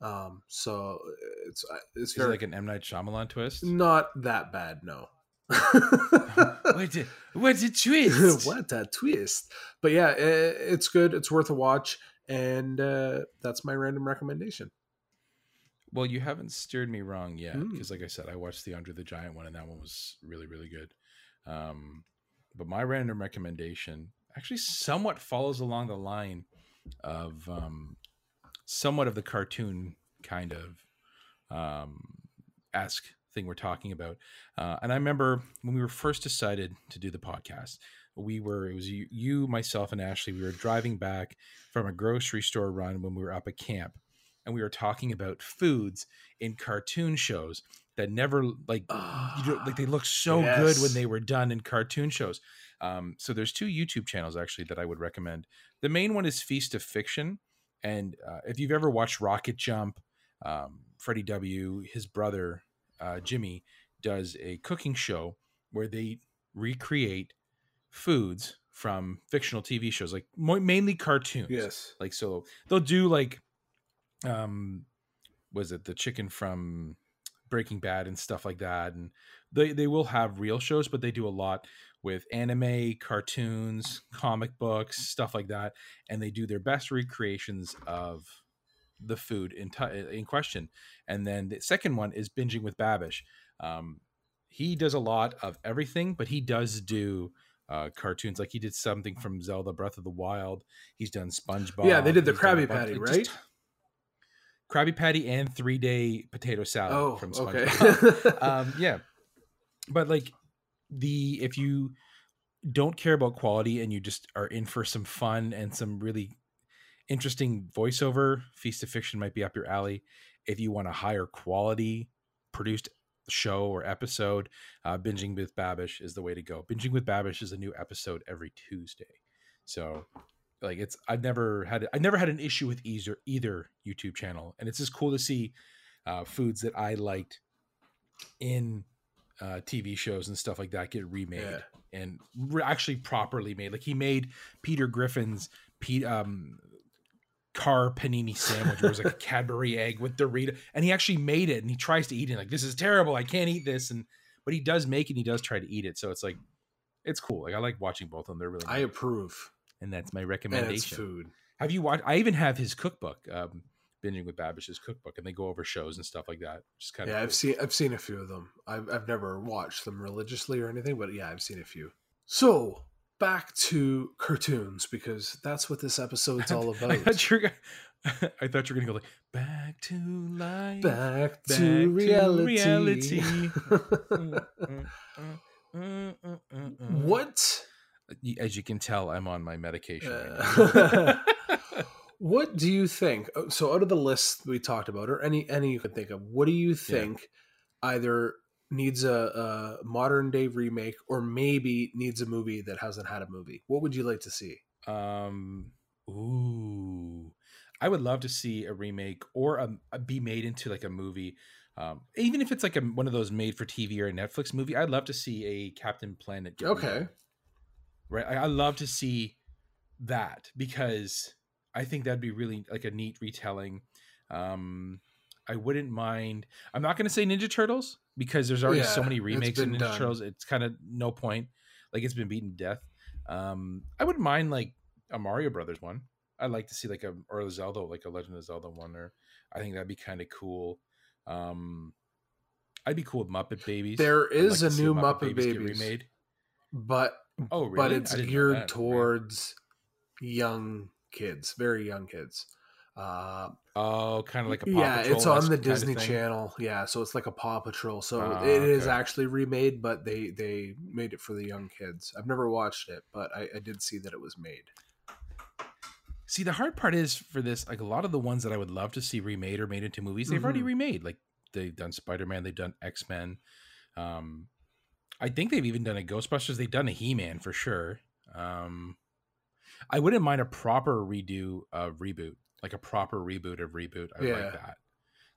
Um, so it's uh, it's it very like an M Night Shyamalan twist? not that bad. No. What's it? What's a twist? what a twist! But yeah, i it's good. It's worth a watch, and uh, that's my random recommendation. Well, you haven't steered me wrong yet Mm. because, like I said, I watched the Andre the Giant one, and that one was really, really good. Um, but my random recommendation actually somewhat follows along the line of um, somewhat of the cartoon kind of um, esque thing we're talking about. Uh, and I remember when we were first decided to do the podcast, we were it was you, you, myself, and Ashley. We were driving back from a grocery store run when we were up at camp, and we were talking about foods in cartoon shows that never like you know, like they look so good when they were done in cartoon shows. Um, so there's two YouTube channels actually that I would recommend. The main one is Feast of Fiction, and uh, if you've ever watched Rocket Jump, um, Freddie W, his brother uh, Jimmy does a cooking show where they recreate foods from fictional TV shows, like mo- mainly cartoons. yes. Like so, they'll do like, um, was it the chicken from Breaking Bad and stuff like that, and they they will have real shows, but they do a lot with anime, cartoons, comic books, stuff like that, and they do their best recreations of the food in t- in question. And then the second one is binging with Babish. Um, he does a lot of everything, but he does do uh, cartoons. Like he did something from Zelda Breath of the Wild. He's done SpongeBob. Yeah, they did the Krabby Patty, right? Krabby Patty and three day potato salad Oh, from okay. SpongeBob. um, yeah, but like the if you don't care about quality and you just are in for some fun and some really interesting voiceover, Feast of Fiction might be up your alley. If you want a higher quality produced show or episode, uh, binging with Babish is the way to go. Binging with Babish is a new episode every Tuesday, so like it's I've never had I never had an issue with either either YouTube channel, and it's just cool to see uh, foods that I liked in uh, TV shows and stuff like that get remade Yeah. and re- actually properly made. Like he made Peter Griffin's Pete um car panini sandwich where it was like a Cadbury egg with Dorito, and he actually made it and he tries to eat it like this is terrible. I can't eat this, and but he does make it. and He does try to eat it, so it's like it's cool. Like I like watching both of them. They're really I neat. approve. And that's my And recommendation. food. Have you watched? I even have his cookbook, um, binging with Babish's cookbook, and they go over shows and stuff like that. Just kind of Yeah, I've seen I've seen a few of them. I've I've never watched them religiously or anything, but yeah, I've seen a few. So back to cartoons because that's what this episode's all about. I thought you were. Gonna, I thought you were gonna go like back to life. Back, Back to to reality. reality. Mm, mm, mm, what As you can tell, I'm on my medication. Uh, right what do you think? So out of the list we talked about, or any any you could think of, what do you think either needs a, a modern day remake or maybe needs a movie that hasn't had a movie? What would you like to see? Um, ooh, I would love to see a remake or a, a be made into like a movie. Um, even if it's like a, one of those made for TV or a Netflix movie, I'd love to see a Captain Planet. Okay. Right. I, I love to see that because I think that'd be really like a neat retelling. Um, I wouldn't mind. I'm not going to say Ninja Turtles because there's already so many remakes of Ninja done. Turtles. It's kind of no point. Like it's been beaten to death. Um, I wouldn't mind like a Mario Brothers one. I'd like to see like a or a Zelda, like a Legend of Zelda one. Or I think that'd be kind of cool. Um, I'd be cool with Muppet Babies. There is like a new Muppet Muppet Babies Babies, remade. but Oh, really? but it's geared that. Okay. towards young kids, very young kids. Uh, oh, kind of like a Paw yeah, it's on the Disney. Channel. Yeah, so it's like a Paw Patrol. So Ah, it is okay. actually remade, but they they made it for the young kids. I've never watched it, but I, I did see that it was made. See, the hard part is for this, like a lot of the ones that I would love to see remade or made into movies, they've already Mhm. remade. Like they've done Spider Man, they've done X Men. Um, I think they've even done a Ghostbusters. They've done a He Man for sure. Um, I wouldn't mind a proper redo of reboot, like a proper reboot of reboot. I Yeah. like that.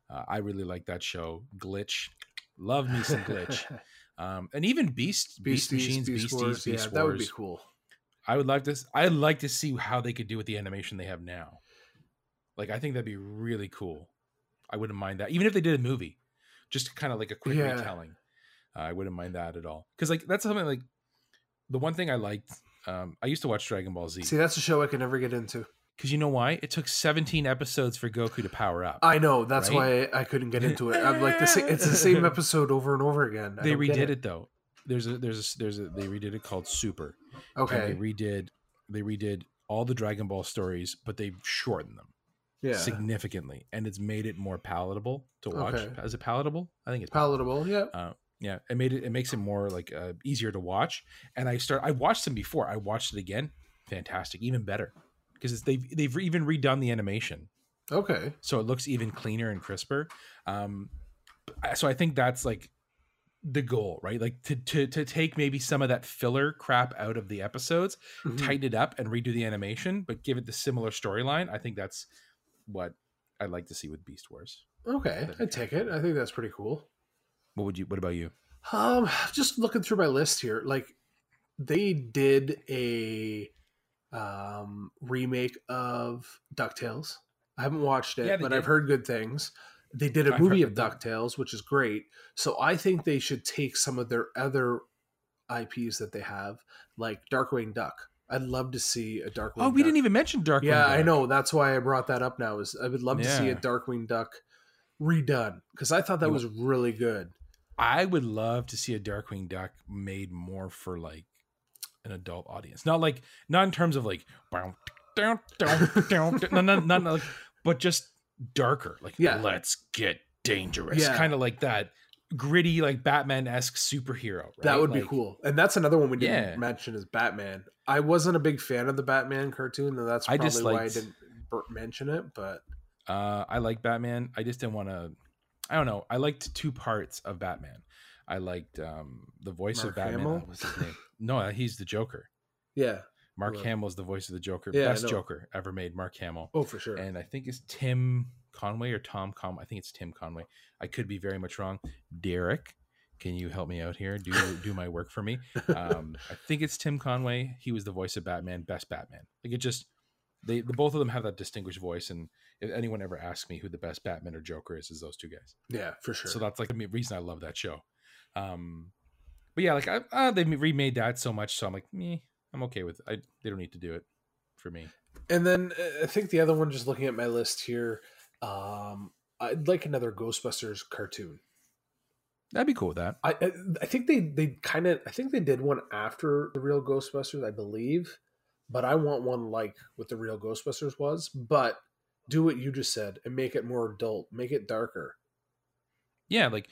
Uh, I really like that show. Glitch, love me some Glitch. Um, and even Beast, Beast Beasties, Machines, Beast Beasties, Wars, Beast yeah, Wars. that would be cool. I would like this. I'd like to see how they could do with the animation they have now. Like, I think that'd be really cool. I wouldn't mind that, even if they did a movie, just kind of like a quick Yeah. retelling. I wouldn't mind that at all. Because like that's something like the one thing I liked. Um, I used to watch Dragon Ball Z See, that's a show I could never get into. because you know why? It took 17 episodes for Goku to power up. I know that's Right? why I couldn't get into it. I'm like the sa- it's the same episode over and over again. I they redid it. though. There's a there's a there's a they redid it called Super. And Okay, they redid they redid all the Dragon Ball stories, but they shortened them. yeah, significantly and it's made it more palatable to watch Okay. is it palatable i think it's palatable. Yeah, uh, yeah it made it it makes it more like uh, easier to watch and i start i watched them before i watched it again fantastic even better because they've they've even redone the animation Okay. so it looks even cleaner and crisper. Um, so I think that's like the goal, right? Like to to to take maybe some of that filler crap out of the episodes, Mhm. tighten it up, and redo the animation, but give it the similar storyline. I think that's what I'd like to see with Beast Wars. Okay, I take it. I think that's pretty cool. What would you? What about you? Um, just looking through my list here, like they did a um remake of DuckTales. I haven't watched it, Yeah, but did. I've heard good things. They did a I've movie of. DuckTales, which is great. So I think they should take some of their other IPs that they have, like Darkwing Duck. I'd love to see a Darkwing. Oh, we Duck. didn't even mention Dark. Yeah, I know. That's why I brought that up now. Is I would love to see a Darkwing Duck redone because I thought that was really good. I would love to see a Darkwing Duck made more for like an adult audience. Not like not in terms of like down, down, down, no, no, not like, but just darker. Like Yeah. let's get dangerous. Yeah. Kind of like that gritty, like Batman esque superhero. Right? That would be cool. And that's another one we didn't Yeah. mention is Batman. I wasn't a big fan of the Batman cartoon, and that's I probably just why I didn't mention it. But Uh, I like Batman. I just didn't want to. I don't know. I liked two parts of Batman. I liked um, the voice Mark of Batman. Hamill? uh, What's his name? No, he's the Joker. yeah, Mark Right. is the voice of the Joker. Yeah, Best. Joker ever made. Mark Hamill. oh for sure. and I think it's Tim Conway or Tom Conway. I think it's Tim Conway. I could be very much wrong. Derek, can you help me out here? Do do my work for me. Um, I think it's Tim Conway. He was the voice of Batman, best Batman. Like it just they the both of them have that distinguished voice. And if anyone ever asks me who the best Batman or Joker is, is those two guys. yeah, for sure. So that's like the reason I love that show. Um, but yeah, like I, uh, they remade that so much, so I'm like, me, I'm okay with. It. I they don't need to do it for me. and then uh, I think the other one, just looking at my list here, um, I'd like another Ghostbusters cartoon. That'd be cool with that. I I, I think they they kind of I think they did one after the real Ghostbusters, I believe, but I want one like what the real Ghostbusters was, but do what you just said and make it more adult, make it darker. yeah like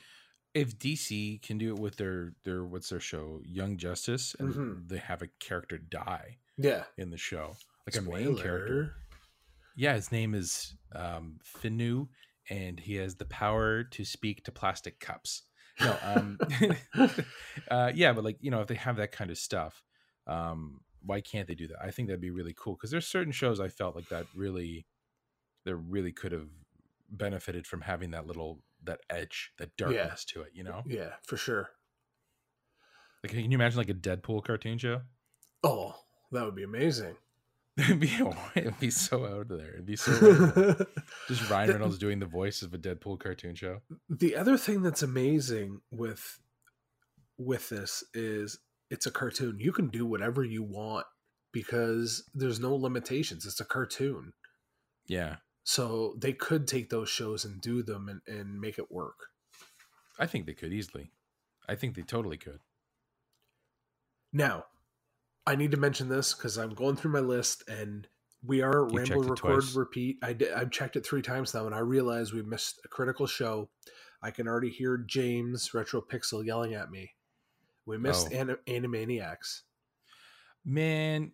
if dc can do it with their their what's their show young justice and Mhm. they have a character die Yeah, in the show like a main character. Yeah his name is um finu and he has the power to speak to plastic cups. No um uh yeah but like you know if they have that kind of stuff um why can't they do that? I think that'd be really cool because there's certain shows i felt like that really that really could have benefited from having that little that edge that darkness to it you know Yeah, for sure. like can you imagine like a deadpool cartoon show Oh, that would be amazing. it'd be it'd be so out there it'd be so just ryan reynolds doing the voice of a deadpool cartoon show the other thing that's amazing with with this is it's a cartoon. You can do whatever you want because there's no limitations. It's a cartoon. yeah So they could take those shows and do them and, and make it work. i think they could easily i think they totally could Now, I need to mention this because I'm going through my list and we are You Ramble Record twice. Repeat. I did, I've checked it three times now and I realize we missed a critical show. I can already hear James Retro Pixel yelling at me. We missed Oh. Anim- Animaniacs. man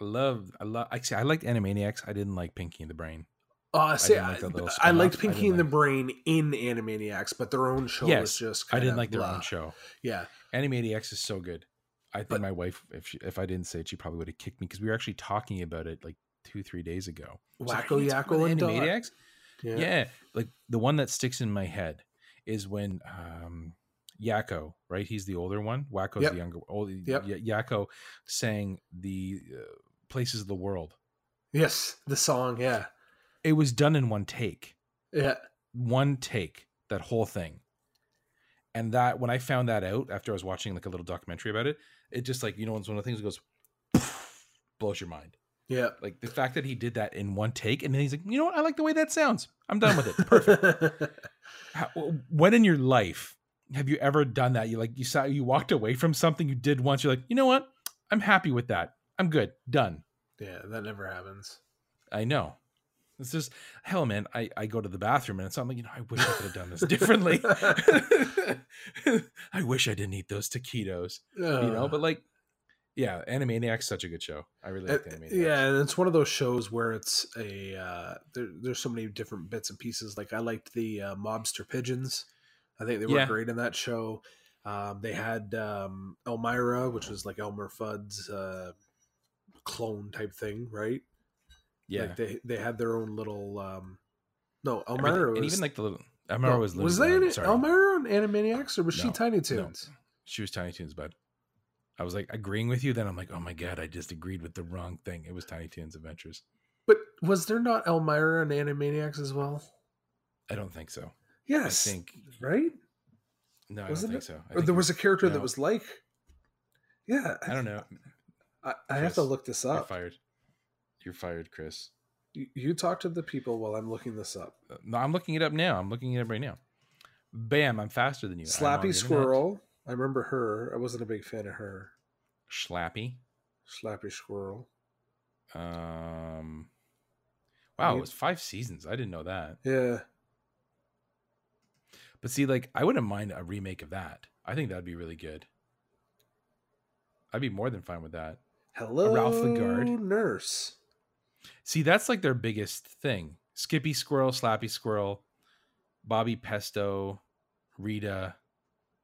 i love i love actually i liked animaniacs i didn't like pinky and the brain Uh, see, I, like I liked Pinky and the Brain in Animaniacs, but their own show was Yes, just. i didn't like their blah. own show Yeah, animaniacs is so good i think But- my wife if she, if i didn't say it she probably would have kicked me because we were actually talking about it like two three days ago was like, Wakko Yakko and animaniacs yeah, yeah. like the one that sticks in my head is when um Yakko, right? He's the older one. Wakko's Yep. the younger. Old, Yep. Y- Yakko sang the uh, places of the world. Yes, the song. Yeah, It was done in one take, yeah. one take. That whole thing, and that when I found that out after I was watching like a little documentary about it, it just like you know it's one of the things that goes blows your mind. Yeah. Like the fact that he did that in one take, and then he's like, you know what? I like the way that sounds. I'm done with it. Perfect. How, when in your life have you ever done that? You like you saw you walked away from something you did once. You're like, you know what? I'm happy with that. I'm good. Done. yeah, that never happens. I know. It's just hell, man. I, I go to the bathroom and it's something you know. I wish I could have done this differently. I wish I didn't eat those taquitos. You know, Uh, but like yeah, Animaniacs such a good show. I really like Uh, Animaniacs. yeah, and it's one of those shows where it's a uh, there, there's so many different bits and pieces. Like I liked the uh, Mobster Pigeons. I think they were Yeah. great in that show. Um, they had um, Elmyra, which was like Elmer Fudd's uh, clone type thing, right? Yeah. Like they they had their own little. Um, no, Elmyra was. and even like the little. Elmyra no, was was they in Tunes, it, sorry. Elmyra on Animaniacs or was she No, Tiny no. Toons? She was Tiny Toons, bud. I was like agreeing with you. Then I'm like, oh my god, I just agreed with the wrong thing. It was Tiny Toons Adventures. But was there not Elmyra on Animaniacs as well? I don't think so. Yes, I think right. no, I Wasn't don't think it? so. I or think there was a character that was like. Yeah, I don't know. I, I have to look this You're up. fired. You're fired, Chris. You, you talk to the people while I'm looking this up. Uh, No, I'm looking it up now. I'm looking it up right now. Bam! I'm faster than you. I'm on the Slappy. Squirrel. I remember her. I wasn't a big fan of her. Slappy. Slappy Squirrel. Um. Wow, You- it was five seasons. I didn't know that. Yeah. But see, like, I wouldn't mind a remake of that. I think that'd be really good. I'd be more than fine with that. Hello, Ralph the Guard. Nurse. See, that's like their biggest thing. Skippy Squirrel, Slappy Squirrel, Bobby Pesto, Rita.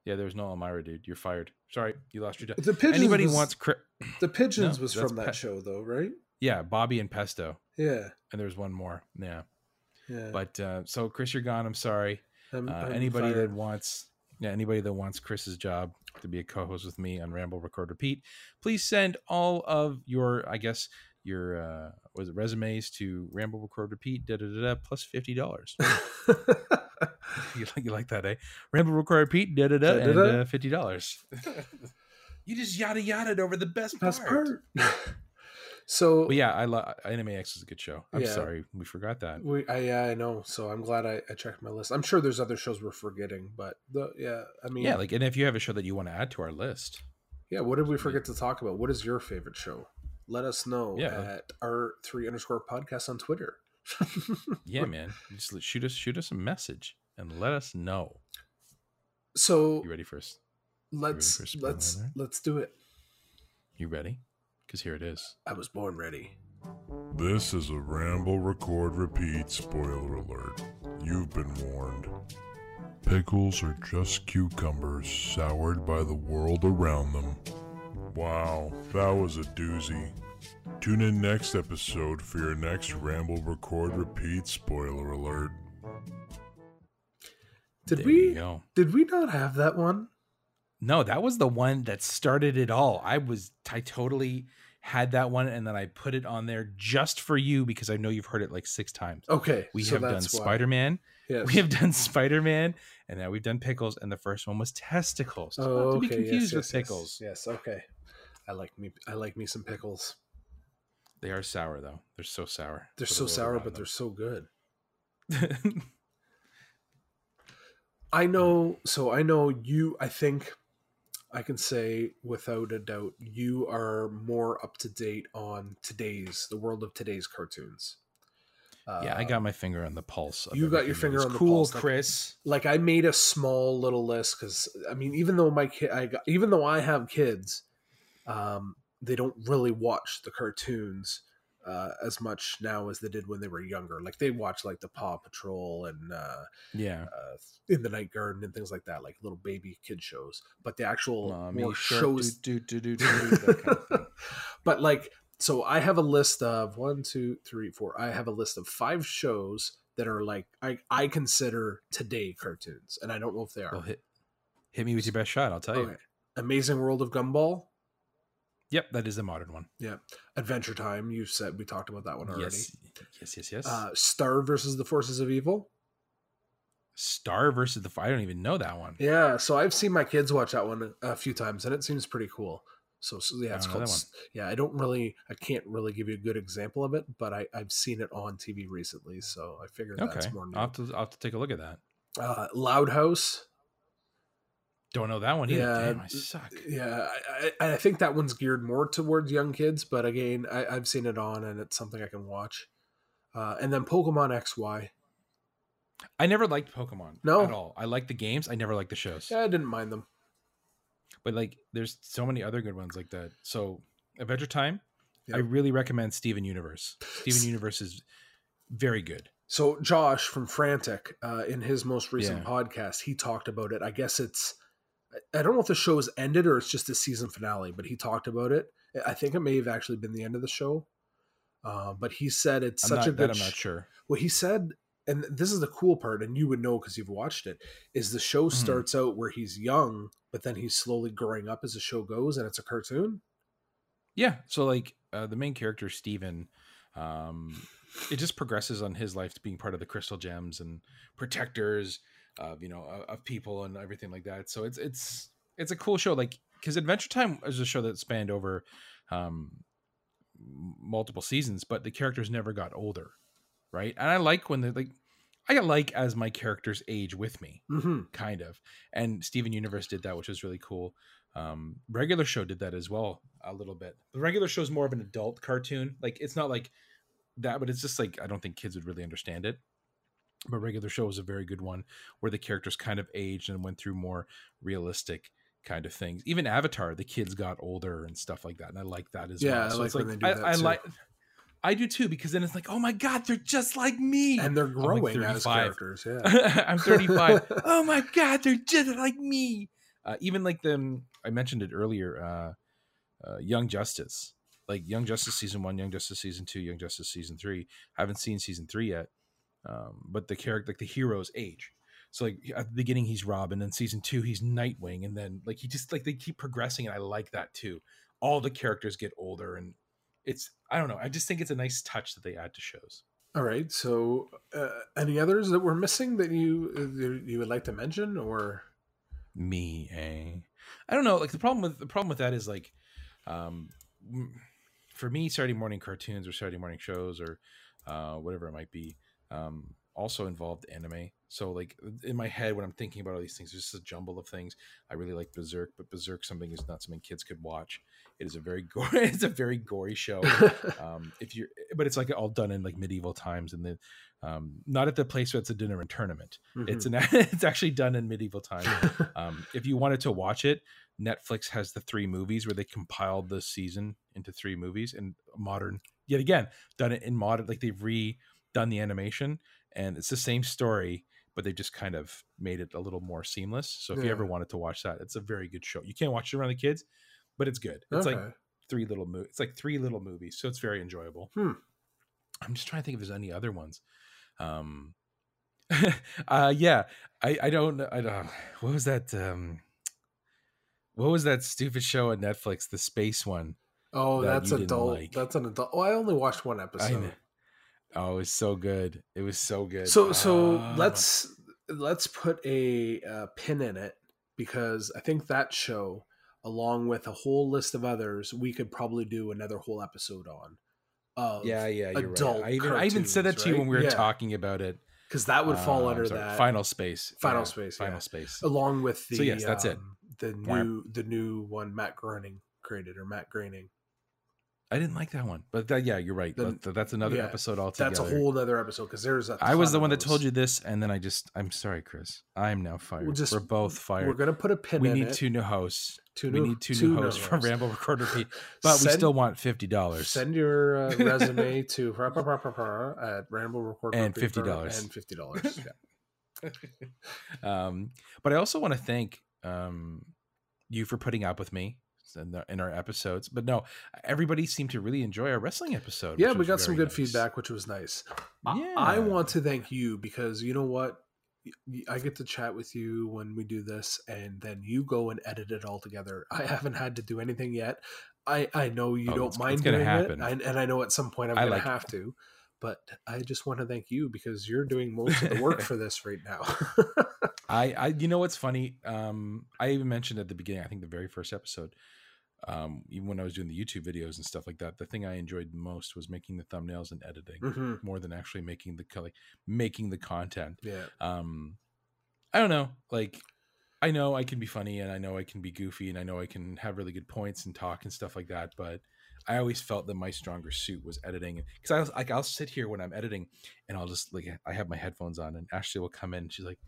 Yeah, there was no Elmyra, dude. You're fired. Sorry, you lost your job. The pigeons. Anybody was, wants cri- the pigeons No, was from that Pe- show though, right? Yeah, Bobby and Pesto. Yeah. And there's one more. Yeah. Yeah. But uh so Chris, you're gone. I'm sorry. I'm- Uh, I'm anybody fired. that wants yeah, anybody that wants Chris's job to be a co-host with me on Ramble Record Repeat, please send all of your, I guess, your uh was it resumes to Ramble Record Repeat, da da da, da plus fifty dollars. you like you like that, eh? Ramble Record Repeat, da da da, and Da-da-da. uh, fifty dollars. you just yada yada over the best, Best part. part. so But yeah, I love Animaniacs is a good show. I'm Yeah. sorry, we forgot that. we, I, yeah, I know. So I'm glad I, I checked my list. I'm sure there's other shows we're forgetting, but the yeah, I mean, Yeah, like, and if you have a show that you want to add to our list, yeah. What did we forget to talk about? What is your favorite show? Let us know Yeah. at our three underscore podcast on Twitter. yeah, man, just shoot us, shoot us a message and let us know. So You ready for us? let's for let's alert? let's do it. You ready? Because here it is. I was born ready. This is a Ramble Record Repeat spoiler alert. You've been warned. Pickles are just cucumbers soured by the world around them. Wow, that was a doozy. Tune in next episode for your next Ramble Record Repeat spoiler alert. Did There we did we not have that one? No, that was the one that started it all. I was, I totally had that one, and then I put it on there just for you because I know you've heard it like six times. Okay, We so have done that's why. Spider Man, Yes. we have done Spider Man, and now we've done pickles, and the first one was testicles. Oh, not to be confused yes, with yes, yes, pickles. Yes, okay. I like me. I like me some pickles. They are sour though. They're so sour. They're Put so sour, but they're so good. I know. So I know you. I think I can say without a doubt, you are more up to date on today's the world of today's cartoons. yeah, I Uh, got my finger on the pulse. Of you got your finger on the cool, pulse, like- Chris. like I made a small little list because I mean, even though my kid, I got, even though I have kids, um, they don't really watch the cartoons uh, as much now as they did when they were younger. Like they watch like the Paw Patrol and uh, Yeah. uh, In the Night Garden and things like that, like little baby kid shows. But the actual Mommy more shark, shows, do, do, do, do, kind of but like so i have a list of one two three four i have a list of five shows that are like i i consider today cartoons and i don't know if they are Well, hit hit me with your best shot. I'll tell you. amazing world of gumball Yep, that is a modern one. yeah adventure time you said we talked about that one already Yes, yes, yes, yes. uh star versus the forces of evil Star versus the. I don't even know that one. yeah so i've seen my kids watch that one a few times and it seems pretty cool so, so yeah it's called yeah i don't really i can't really give you a good example of it but i i've seen it on tv recently so i figured Okay, that's more new. I'll have, to, I'll have to take a look at that. uh loud house Don't know that one either. Yeah, Damn, I suck. Yeah, I, I, think that one's geared more towards young kids, but again, I, I've seen it on and it's something I can watch. Uh, and then Pokemon XY. I never liked Pokemon. No? at all. I like the games. I never liked the shows. Yeah, I didn't mind them. but like there's so many other good ones like that. So Adventure Time, I really recommend Steven Universe. Steven Universe is very good. So Josh from Frantic, uh, in his most recent Yeah. podcast, he talked about it. I guess it's I- don't know if the show's ended or it's just the season finale, but he talked about it. I think it may have actually been the end of the show. Uh, but he said it's I'm such not, a good. I'm not sure. Well, he said, and this is the cool part, and you would know because you've watched it. Is the show Mhm. starts out where he's young, but then he's slowly growing up as the show goes, and it's a cartoon. Yeah. So like uh, the main character Steven, um, it just progresses on his life to being part of the Crystal Gems and protectors of you know of, people and everything like that. So it's it's it's a cool show. Like because Adventure Time is a show that spanned over um, multiple seasons, but the characters never got older, right? And I like when they like. I like as my characters age with me Mm-hmm. kind of and steven universe did that which was really cool um regular show did that as well a little bit the regular show is more of an adult cartoon like it's not like that but it's just like i don't think kids would really understand it but regular show was a very good one where the characters kind of aged and went through more realistic kind of things even avatar the kids got older and stuff like that and i like that as Yeah, well I so like it's like I, I like i do too because then it's like oh my god they're just like me And they're like growing as characters. Yeah. I'm 35. oh my god, they're just like me. Uh, even like them, I mentioned it earlier. Uh, uh, Young Justice, like Young Justice season one, Young Justice season two, Young Justice season three. haven't seen season three yet, um, but the character, like the hero's age. So like at the beginning he's Robin, and season two he's Nightwing, and then like he just like they keep progressing, and I like that too. All the characters get older, and it's I don't know. I just think it's a nice touch that they add to shows. All right. So, uh, any others that we're missing that you uh, you would like to mention, or me eh i don't know like the problem with the problem with that is like um for me saturday morning cartoons or saturday morning shows or uh whatever it might be um also involved anime. So like in my head when i'm thinking about all these things there's just a jumble of things. I really like berserk but berserk something is not something kids could watch. It is a very gory it's a very gory show. Um if you're but it's like all done in like medieval times and then um not at the place where it's a dinner and tournament. It's an it's actually done in medieval times. Um, if you wanted to watch it, Netflix has the three movies where they compiled the season into three movies and modern. Yet again, done it in modern, like they've redone the animation, and it's the same story, but they just kind of made it a little more seamless. So if you ever wanted to watch that, it's a very good show. You can't watch it around the kids, but it's good. It's like three little mo- It's like three little movies, so it's very enjoyable. Hmm. I'm just trying to think if there's any other ones. Um, uh, yeah, I I don't. I don't. What was that? Um, what was that stupid show on Netflix? The space one. oh, that that's adult. like. That's an adult. Oh, I only watched one I episode. Oh, it was so good. It was so good. So so Ah. let's let's put a uh, pin in it because I think that show, along with a whole list of others, we could probably do another whole episode on. Of, Yeah, yeah, you're adult right. I even I even said that to you when we were Yeah. talking about it. because that would fall Uh, under sorry, that. Final Space. Final Yeah, Space, Final yeah. Space. along with the So yes, that's it. um, the Whap. new the new one Matt Groening created or Matt Groening. I didn't like that one, but that, yeah, you're right. That- that's another yeah, episode altogether. That's a whole other episode because there's a I was the one that told you this, and then I just I'm sorry, Chris. I'm now fired. just- We're both fired. We're gonna put a pin. we need it. two new hosts. Two we new- need two, two new hosts from. Ramble Recorder Repeat, but we still want fifty dollars. Send your uh, resume to at Ramble Record And $50. and fifty dollars. Yeah. um, but I also want to thank um, you for putting up with me in, the, in our episodes. But no, everybody seemed to really enjoy our wrestling episode. yeah, we got some good nice. feedback, which was nice. I- I want to thank you because you know what. I get to chat with you when we do this, and then you go and edit it all together. I haven't had to do anything yet. I I know you Oh, don't it's- it's mind gonna doing happen. it, I, and I know at some point I'm going like- to have to. But I just want to thank you because you're doing most of the work for this right now. I, I, you know what's funny? Um, I even mentioned at the beginning. I think the very first episode, um, even when I was doing the YouTube videos and stuff like that, the thing I enjoyed most was making the thumbnails and editing hmm more than actually making the like, making the content. Yeah. Um, I don't know. Like, I know I can be funny and I know I can be goofy and I know I can have really good points and talk and stuff like that, but. I always felt that my stronger suit was editing because I was like, I'll sit here when I'm editing and I'll just like, I have my headphones on and Ashley will come in and she's like,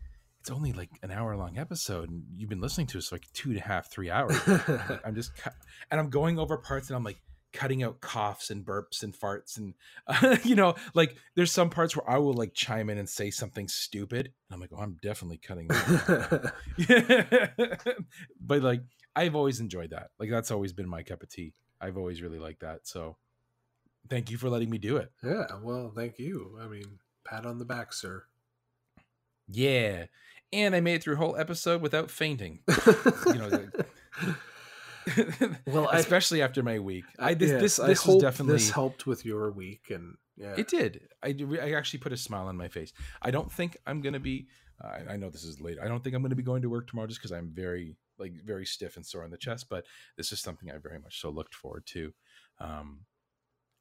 it's only like an hour long episode, and you've been listening to us for like two and a half, three hours. Like, I'm just, cu- and I'm going over parts, and I'm like cutting out coughs and burps and farts, and uh, you know, like there's some parts where I will like chime in and say something stupid, and I'm like, oh, I'm definitely cutting that. but like I've always enjoyed that. Like that's always been my cup of tea. I've always really liked that. So thank you for letting me do it. yeah, well, thank you. I mean, pat on the back, sir. Yeah. And I made it through a whole episode without fainting. You know, Well, I- especially after my week. I this Yes, this this was definitely this helped with your week, and yeah, It did. I I actually put a smile on my face. I don't think I'm gonna be. I I know this is late. I don't think I'm gonna be going to work tomorrow just because I'm very like very stiff and sore on the chest. But this is something I very much so looked forward to. Um,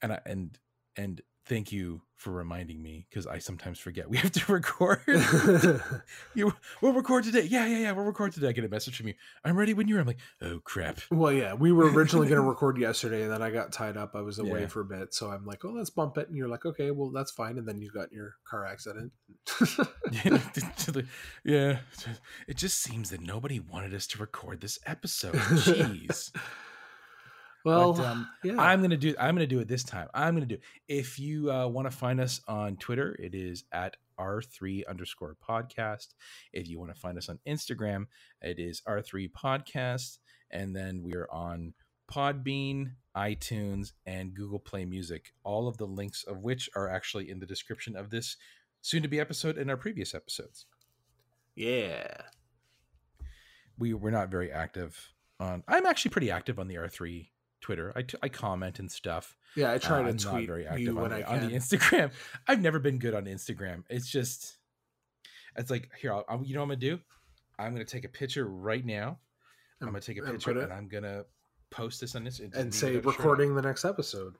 and I and and thank you for reminding me because I sometimes forget we have to record. you we'll record today. Yeah, yeah, yeah. We'll record today. I get a message from you. I'm ready when you're. I'm like, oh crap. Well, yeah, we were originally going to record yesterday, and then I got tied up. I was away Yeah. for a bit, so I'm like, "Oh, let's bump it." And you're like, "Okay, well, that's fine." And then you got in your car accident. yeah, it just seems that nobody wanted us to record this episode. Jeez. Well, But, um, yeah, I'm gonna do. I'm gonna do it this time. I'm gonna do. It. If you uh, want to find us on Twitter, it is at r3 underscore podcast. If you want to find us on Instagram, it is r3 podcast, and then we are on Podbean, iTunes, and Google Play Music. All of the links of which are actually in the description of this soon-to-be episode and our previous episodes. yeah, we we're not very active on. I'm actually pretty active on the R3 Twitter. I, t- I comment and stuff. yeah. I try Uh, to tweet very active on the, on the Instagram. I've never been good on Instagram. It's just, it's like here. I'll, I'll- you know what I'm gonna do? I'm gonna take a picture right now. I'm gonna take a and picture and I'm gonna post this on this and say recording the next episode.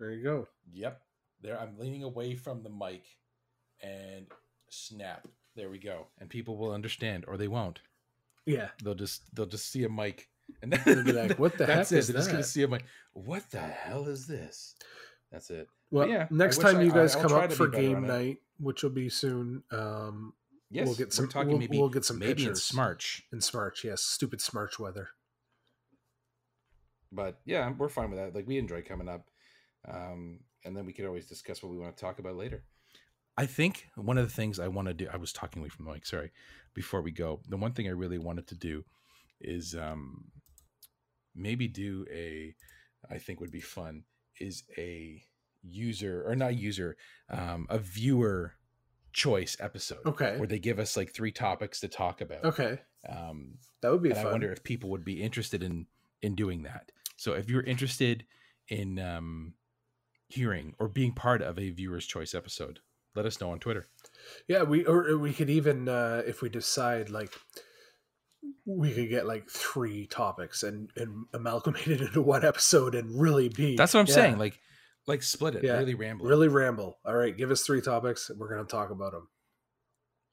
There you go. Yep. There, I'm leaning away from the mic, and snap. There we go. And people will understand, or they won't. Yeah, They'll just they'll just see a mic, and then They'll be like, "What the that's heck it. is They're just gonna that?" see a mic. What the hell is this? That's it. Well, yeah, next time I- you guys I'll come up for game night, which will be soon, um, Yes, we'll get some. We're talking we'll, maybe we'll get some maybe in pictures Smarch, in Smarch. Yes, stupid Smarch weather. but yeah, we're fine with that. Like we enjoy coming up, um, and then we could always discuss what we want to talk about later. I think one of the things I want to do. I was talking away from the mic. Sorry. Before we go, the one thing I really wanted to do is um, maybe do a. I think would be fun is a user or not user, um, a viewer choice episode. Okay. Where they give us like three topics to talk about. Okay, Um, that would be. I wonder if people would be interested in in doing that. So if you're interested in um, hearing or being part of a viewer's choice episode, let us know on Twitter. Yeah, we or we could even uh if we decide like we could get like three topics and and amalgamate it into one episode and really be That's what I'm yeah, saying. Like, like split it. Yeah. Really ramble. really ramble. All right, give us three topics. and We're gonna talk about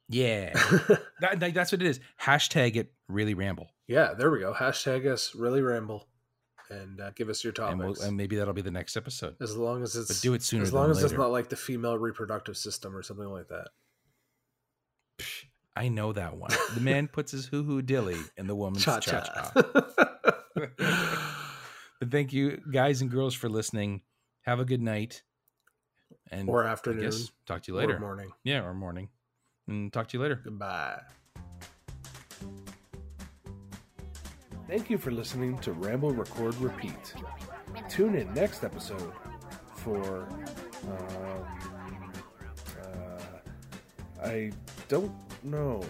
Yeah. them. That- that- that's what it is. Hashtag it. Really ramble. yeah, there we go. Hashtag us really ramble, and uh, give us your And, topics. we'll, and maybe that'll be the next episode. as long as it's But do it sooner as long as it's not like the female reproductive system or something like that. Psh, I know that one. The man puts his hoo hoo dilly in the woman's Cha cha. But thank you, guys and girls, for listening. Have a good night. And or afternoon. guess talk to you or later. morning. Yeah, or morning. And talk to you later. Goodbye. Thank you for listening to Ramble Record Repeat. Tune in next episode for. Um, uh, I know.